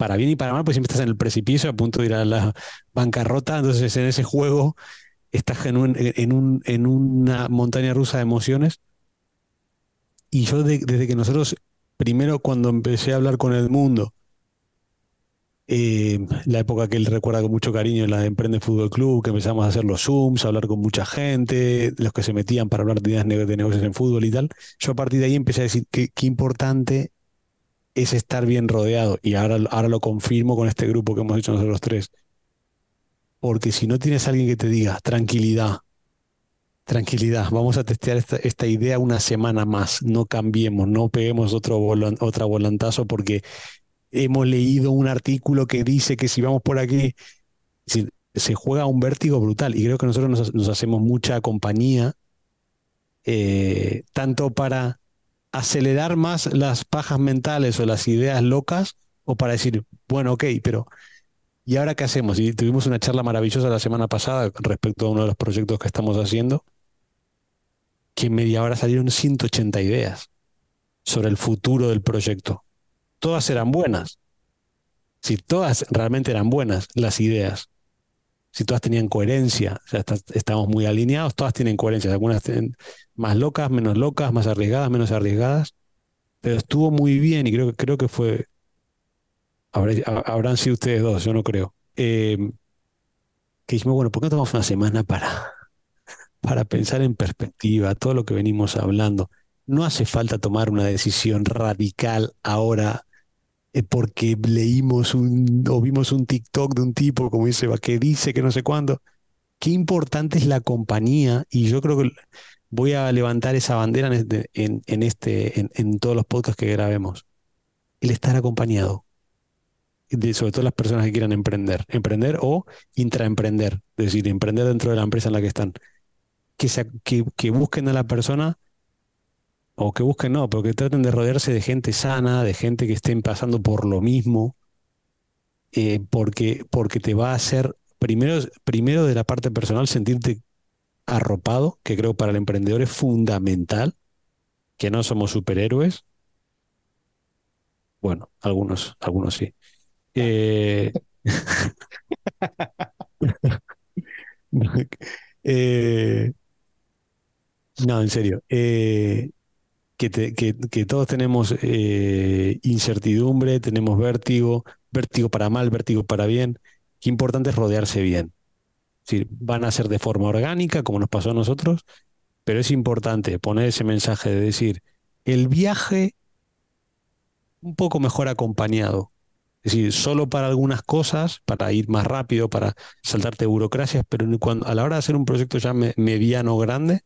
S3: para bien y para mal, pues siempre estás en el precipicio a punto de ir a la bancarrota, entonces en ese juego estás en, un, en, una montaña rusa de emociones. Y yo desde que nosotros, primero cuando empecé a hablar con el mundo, eh, la época que él recuerda con mucho cariño, la de Emprende Fútbol Club, que empezamos a hacer los Zooms, a hablar con mucha gente, los que se metían para hablar de ideas de negocios en fútbol y tal. Yo a partir de ahí empecé a decir qué importante es estar bien rodeado. Y ahora, ahora lo confirmo con este grupo que hemos hecho nosotros tres. Porque si no tienes a alguien que te diga, tranquilidad, tranquilidad, vamos a testear esta, idea una semana más, no cambiemos, no peguemos otro otra volantazo porque hemos leído un artículo que dice que si vamos por aquí, se juega un vértigo brutal. Y creo que nosotros nos, hacemos mucha compañía, eh, tanto para acelerar más las pajas mentales o las ideas locas o para decir, bueno, ok, pero ¿y ahora qué hacemos? Y tuvimos una charla maravillosa la semana pasada respecto a uno de los proyectos que estamos haciendo, que en media hora salieron 180 ideas sobre el futuro del proyecto. Todas eran buenas. Si todas realmente eran buenas las ideas, si todas tenían coherencia, o sea, estamos muy alineados, todas tienen coherencia, algunas tienen más locas, menos locas, más arriesgadas, menos arriesgadas, pero estuvo muy bien y creo, creo que fue, habrán sido ustedes dos, yo no creo, eh, que dijimos, bueno, ¿por qué no tomamos una semana para, para pensar en perspectiva todo lo que venimos hablando? No hace falta tomar una decisión radical ahora porque leímos o vimos un TikTok de un tipo, como dice, que dice que no sé cuándo. Qué importante es la compañía, y yo creo que voy a levantar esa bandera en, este, en, este, en, todos los podcasts que grabemos. El estar acompañado. De, sobre todo las personas que quieran emprender. Emprender o intraemprender. Es decir, emprender dentro de la empresa en la que están. Que, que, que busquen a la persona o que busquen, no, pero que traten de rodearse de gente sana, de gente que estén pasando por lo mismo, eh, porque, porque te va a hacer, primero, primero de la parte personal, sentirte arropado, que creo para el emprendedor es fundamental, que no somos superhéroes. Bueno, algunos, algunos sí. Eh, eh, no, en serio que, todos tenemos eh, incertidumbre, tenemos vértigo, vértigo para mal, vértigo para bien. Qué importante es rodearse bien. Es van a ser de forma orgánica, como nos pasó a nosotros, pero es importante poner ese mensaje de decir, el viaje un poco mejor acompañado. Es decir, solo para algunas cosas, para ir más rápido, para saltarte burocracias, pero cuando, a la hora de hacer un proyecto ya mediano o grande,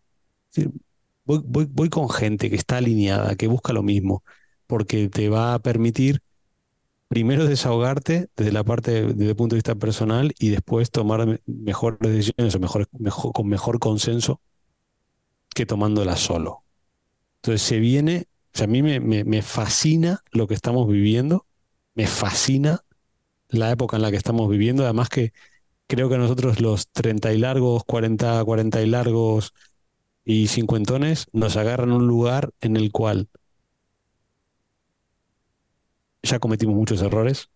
S3: voy, con gente que está alineada, que busca lo mismo, porque te va a permitir primero desahogarte desde la parte, desde el punto de vista personal y después tomar mejores decisiones o mejor, con mejor consenso que tomándola solo. Entonces se viene, a mí me, me, fascina lo que estamos viviendo, me fascina la época en la que estamos viviendo, además que creo que nosotros los 30 y largos, 40, 40 y largos, y cincuentones nos agarran un lugar en el cual ya cometimos muchos errores.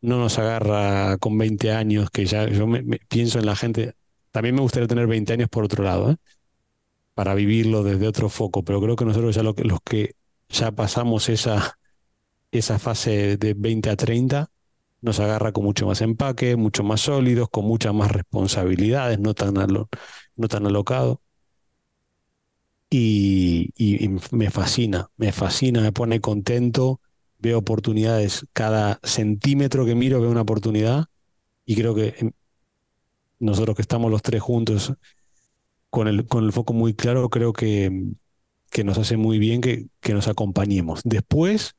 S3: No nos agarra con 20 años, que ya yo me, pienso en la gente. También me gustaría tener 20 años por otro lado, ¿eh? para vivirlo desde otro foco, pero creo que nosotros ya lo los que ya pasamos esa, esa fase de 20 a 30, nos agarra con mucho más empaque, mucho más sólidos, con muchas más responsabilidades, no tan, no tan alocado. Y, me fascina, me fascina, me pone contento, veo oportunidades, cada centímetro que miro veo una oportunidad y creo que em, nosotros que estamos los tres juntos con el, con el foco muy claro, creo que, que nos hace muy bien que, que nos acompañemos. Después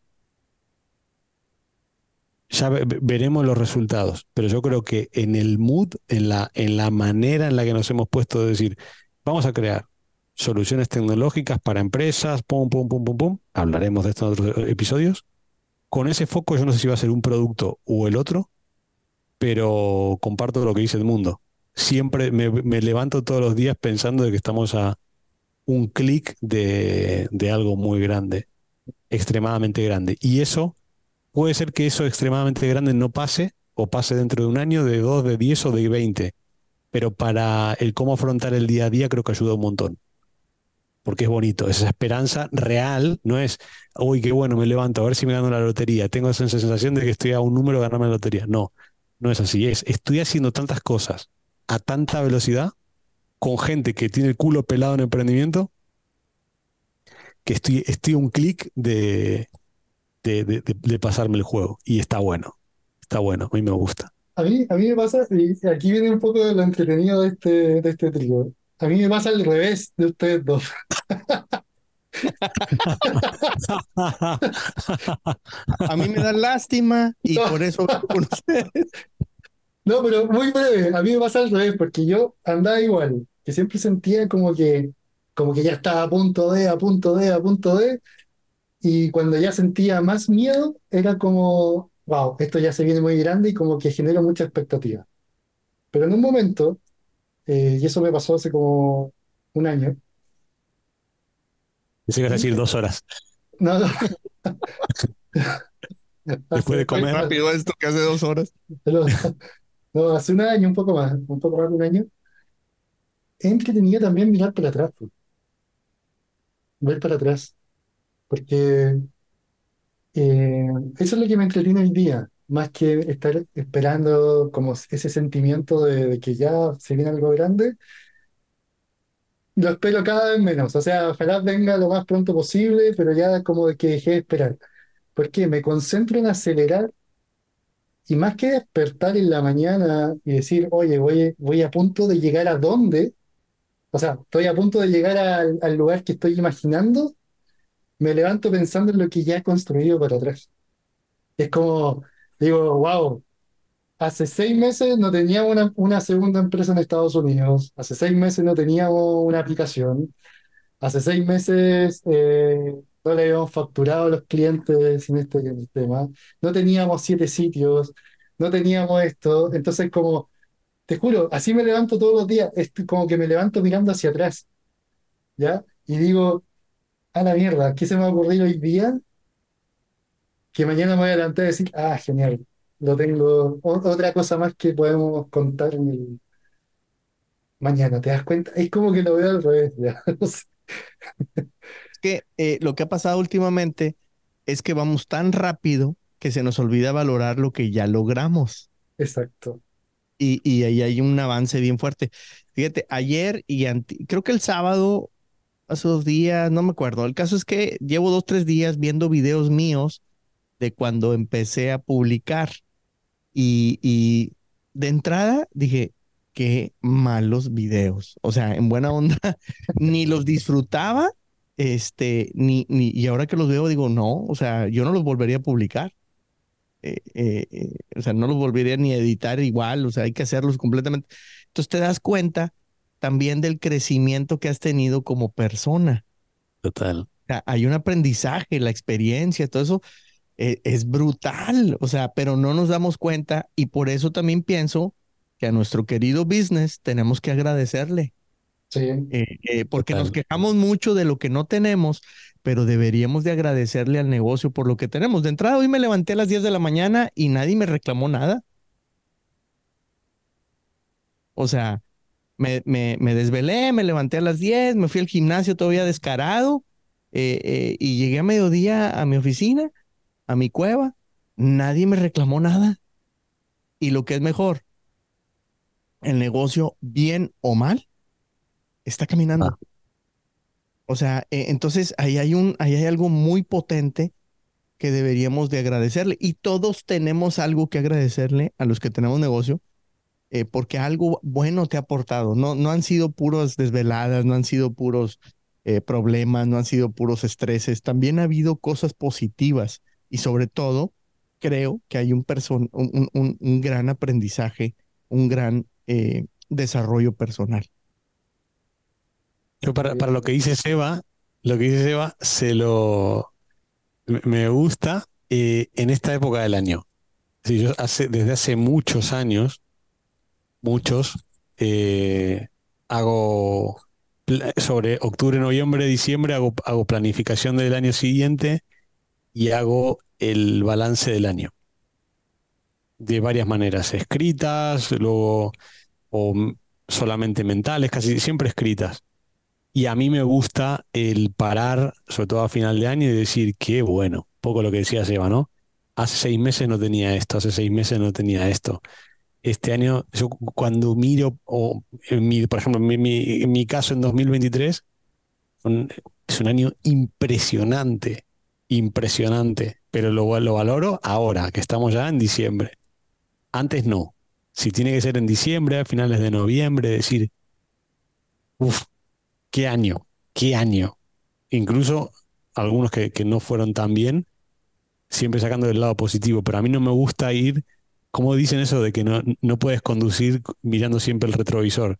S3: ya veremos los resultados, pero yo creo que en el mood, en la, en la manera en la que nos hemos puesto de decir, vamos a crear soluciones tecnológicas para empresas, pum, pum, pum, pum, pum, hablaremos de esto en otros episodios. Con ese foco yo no sé si va a ser un producto o el otro, pero comparto lo que dice el mundo. Siempre me, levanto todos los días pensando de que estamos a un clic de, de algo muy grande, extremadamente grande. Y eso puede ser que eso extremadamente grande no pase o pase dentro de un año, de dos, de diez o de veinte. Pero para el cómo afrontar el día a día creo que ayuda un montón. Porque es bonito, esa esperanza real, no es, uy, qué bueno, me levanto a ver si me gano la lotería, tengo esa sensación de que estoy a un número de ganarme la lotería. No, no es así, es, estoy haciendo tantas cosas a tanta velocidad con gente que tiene el culo pelado en emprendimiento que estoy, estoy un clic de, de, pasarme el juego. Y está bueno. Está bueno. A mí me gusta.
S1: A mí, a mí me pasa, y aquí viene un poco de lo entretenido de este, de este trío. A mí me pasa al revés de ustedes dos.
S2: a mí me da lástima y por eso con ustedes.
S1: No, pero muy breve. A mí me pasa al revés, porque yo andaba igual, que siempre sentía como que, como que ya estaba a punto de, a punto de, a punto de, y cuando ya sentía más miedo, era como, wow, esto ya se viene muy grande y como que genera mucha expectativa. Pero en un momento, eh, y eso me pasó hace como un año.
S3: Pensé que a decir dos horas.
S1: No, no.
S3: Después de comer.
S2: rápido esto que hace dos horas.
S1: No, hace un año, un poco más, un poco más de un año. He entretenido también mirar para atrás. Pues. Ver para atrás porque eh, eso es lo que me entretiene hoy día, más que estar esperando como ese sentimiento de, que ya se viene algo grande, lo espero cada vez menos, o sea, ojalá venga lo más pronto posible, pero ya como que dejé de esperar, porque me concentro en acelerar y más que despertar en la mañana y decir, oye, voy, voy a punto de llegar a dónde, o sea, estoy a punto de llegar al lugar que estoy imaginando, me levanto pensando en lo que ya he construido para atrás. Es como, digo, wow, hace seis meses no teníamos una, una segunda empresa en Estados Unidos, hace seis meses no teníamos una aplicación, hace seis meses eh, no le habíamos facturado a los clientes en este tema, no teníamos siete sitios, no teníamos esto, entonces como, te juro, así me levanto todos los días, es como que me levanto mirando hacia atrás, ¿ya? Y digo, a la mierda, ¿qué se me ha ocurrido hoy día? Que mañana me voy a levantar y decir, ah, genial, lo tengo, otra cosa más que podemos contar en el... mañana, ¿te das cuenta? Es como que lo veo al revés, ya.
S2: Es que eh, lo que ha pasado últimamente es que vamos tan rápido que se nos olvida valorar lo que ya logramos.
S1: Exacto.
S2: Y, y ahí hay un avance bien fuerte. Fíjate, ayer y creo que el sábado hace dos días, no me acuerdo. El caso es que llevo dos, tres días viendo videos míos de cuando empecé a publicar. Y, y de entrada dije, qué malos videos. O sea, en buena onda, ni los disfrutaba, este, ni, ni, y ahora que los veo digo, no, o sea, yo no los volvería a publicar. Eh, eh, eh, o sea, no los volvería ni a editar igual, o sea, hay que hacerlos completamente. Entonces te das cuenta también del crecimiento que has tenido como persona.
S3: Total.
S2: hay un aprendizaje, la experiencia, todo eso eh, es brutal, o sea, pero no nos damos cuenta y por eso también pienso que a nuestro querido business tenemos que agradecerle.
S1: Sí.
S2: Eh, eh, porque nos quejamos mucho de lo que no tenemos, pero deberíamos de agradecerle al negocio por lo que tenemos. De entrada, hoy me levanté a las 10 de la mañana y nadie me reclamó nada. O sea, me, me, desvelé, me levanté a las 10, me fui al gimnasio todavía descarado eh, eh, y llegué a mediodía a mi oficina, a mi cueva. Nadie me reclamó nada. Y lo que es mejor, el negocio, bien o mal, está caminando. Ah. O sea, eh, entonces ahí hay, un, ahí hay algo muy potente que deberíamos de agradecerle. Y todos tenemos algo que agradecerle a los que tenemos negocio eh, porque algo bueno te ha aportado. No, no han sido puros desveladas, no han sido puros eh, problemas, no han sido puros estreses, también ha habido cosas positivas y sobre todo creo que hay un, un, un, un gran aprendizaje, un gran eh, desarrollo personal.
S3: Yo para, para lo que dice Seba, lo que dice Seba, se lo me gusta eh, en esta época del año. Yo desde hace muchos años, muchos, eh, hago sobre octubre, noviembre, diciembre, hago, hago planificación del año siguiente y hago el balance del año. De varias maneras, escritas, luego o solamente mentales, casi siempre escritas. Y a mí me gusta el parar, sobre todo a final de año, y decir, qué bueno, poco lo que decía Seba, ¿no? Hace seis meses no tenía esto, hace seis meses no tenía esto. Este año, yo cuando miro, o en mi, por ejemplo, en mi, mi caso en 2023, es un año impresionante, impresionante, pero lo, lo valoro ahora, que estamos ya en diciembre. Antes no. Si tiene que ser en diciembre, a finales de noviembre, decir, uff, qué año, qué año. Incluso algunos que, no fueron tan bien, siempre sacando del lado positivo, pero a mí no me gusta ir, como dicen eso de que no, no puedes conducir mirando siempre el retrovisor.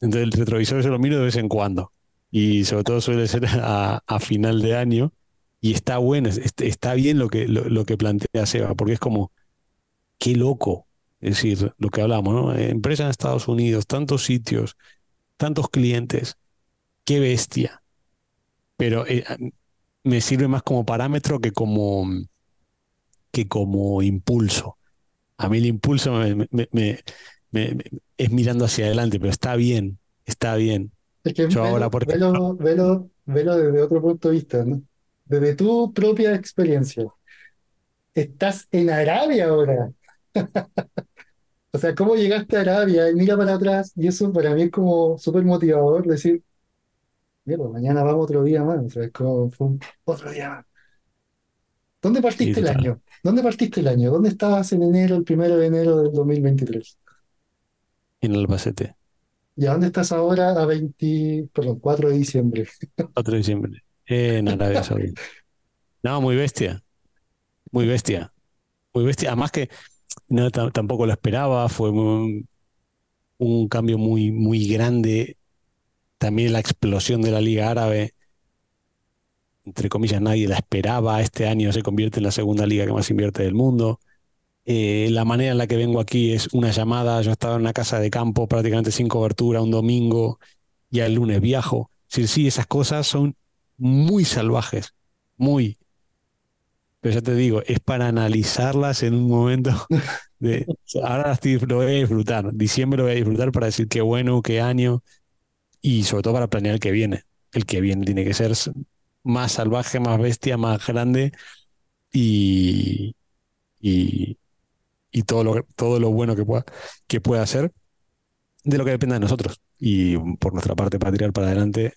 S3: Entonces el retrovisor yo lo miro de vez en cuando y sobre todo suele ser a final de año y está bueno, está bien lo que, lo, lo, que plantea Seba, porque es como, qué loco, es decir, lo que hablamos, ¿no? Empresa en Estados Unidos, tantos sitios, tantos clientes, qué bestia. Pero eh, me sirve más como parámetro que como, que como impulso. A mí el impulso me, me, me, es mirando hacia adelante, pero está bien, está bien.
S1: Es que Yo velo, ahora porque... velo, velo, velo, desde otro punto de vista, ¿no? Desde tu propia experiencia. Estás en Arabia ahora. o sea, ¿cómo llegaste a Arabia? Y mira para atrás, y eso para mí es como súper motivador, decir, mira, mañana vamos otro día más, o sea, es como fue un, otro día más. ¿Dónde partiste
S3: Sí,
S1: el año? ¿Dónde partiste el año? ¿Dónde estabas en enero, el primero de enero del 2023?
S3: En Albacete,
S1: ¿Y a dónde estás ahora a 20, perdón, 4 de diciembre?
S3: 4 de diciembre, en Arabia Saudita. No, muy bestia, muy bestia, muy bestia. Además que no, ta- tampoco lo esperaba, fue un, cambio muy, muy grande. También la explosión de la Liga Árabe, entre comillas, nadie la esperaba. Este año se convierte en la segunda liga que más invierte del mundo. Eh, la manera en la que vengo aquí es una llamada. Yo estaba en una casa de campo prácticamente sin cobertura un domingo y el lunes viajo. Sí, sí, esas cosas son muy salvajes, muy. Pero ya te digo, es para analizarlas en un momento de... Ahora estoy- lo voy a disfrutar. Diciembre lo voy a disfrutar para decir qué bueno, qué año y sobre todo para planear el que viene. El que viene tiene que ser más salvaje, más bestia, más grande y, y, y todo lo, todo lo bueno que pueda, que pueda hacer de lo que dependa de nosotros. Y por nuestra parte, para tirar para adelante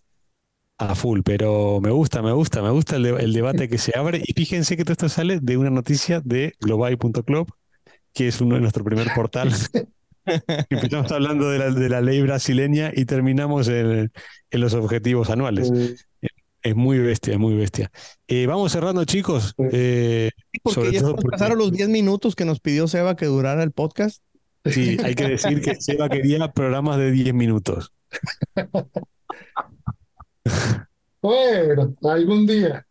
S3: a full. Pero me gusta, me gusta, me gusta el, de- el debate que se abre. Y fíjense que todo esto sale de una noticia de global.club, que es uno de nuestro primer portal. Empezamos hablando de la, de la ley brasileña y terminamos en, en los objetivos anuales. Es muy bestia, es muy bestia. Eh, vamos cerrando, chicos. Eh,
S2: Sí, Porque
S3: sobre
S2: ya
S3: todo porque
S2: pasaron los 10 minutos que nos pidió Seba que durara el podcast.
S3: sí, hay que decir que Seba quería programas de 10 minutos.
S1: Bueno, algún día.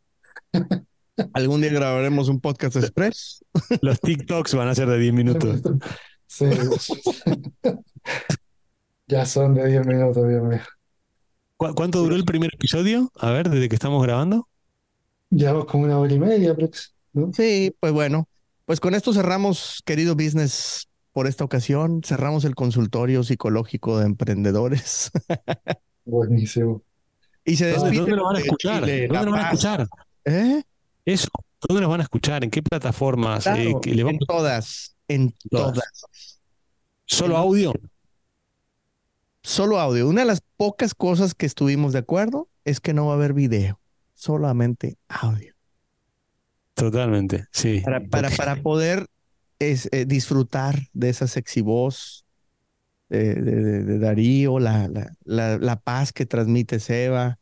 S2: Algún día grabaremos un podcast express.
S3: Los TikToks van a ser de 10 minutos.
S1: Sí. Ya son de 10 minutos, Dios mío.
S3: ¿Cu- ¿Cuánto duró el primer episodio? A ver, desde que estamos grabando.
S1: Llevamos como una hora y media, aprox, ¿no?
S2: Sí, pues bueno, pues con esto cerramos, querido business, por esta ocasión. Cerramos el consultorio psicológico de emprendedores.
S1: Buenísimo.
S2: Y se
S3: ¿Dónde, dónde lo van a escuchar?
S2: Chile,
S3: ¿Dónde lo van a escuchar?
S2: ¿Eh?
S3: Eso. ¿Dónde lo van a escuchar? ¿En qué plataformas? Eh, que le
S2: en
S3: vamos
S2: todas, en
S3: Todas.
S2: todas.
S3: solo audio.
S2: Solo audio. Una de las pocas cosas que estuvimos de acuerdo es que no va a haber video, solamente audio.
S3: Totalmente, sí.
S2: Para, para,
S3: Porque-
S2: para poder es, eh, disfrutar de esa sexy voz de, de- de Darío, la, la, la, la paz que transmite Seba,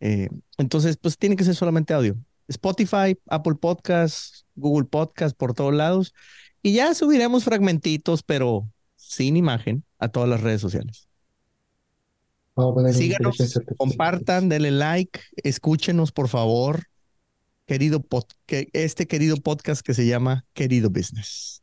S2: Eh, entonces, pues tiene que ser solamente audio. Spotify, Apple Podcasts, Google Podcasts, por todos lados. Y ya subiremos fragmentitos, pero sin imagen, a todas las redes sociales. Síganos, compartan, denle like, escúchenos, por favor, querido pod- que este querido podcast que se llama Querido Business.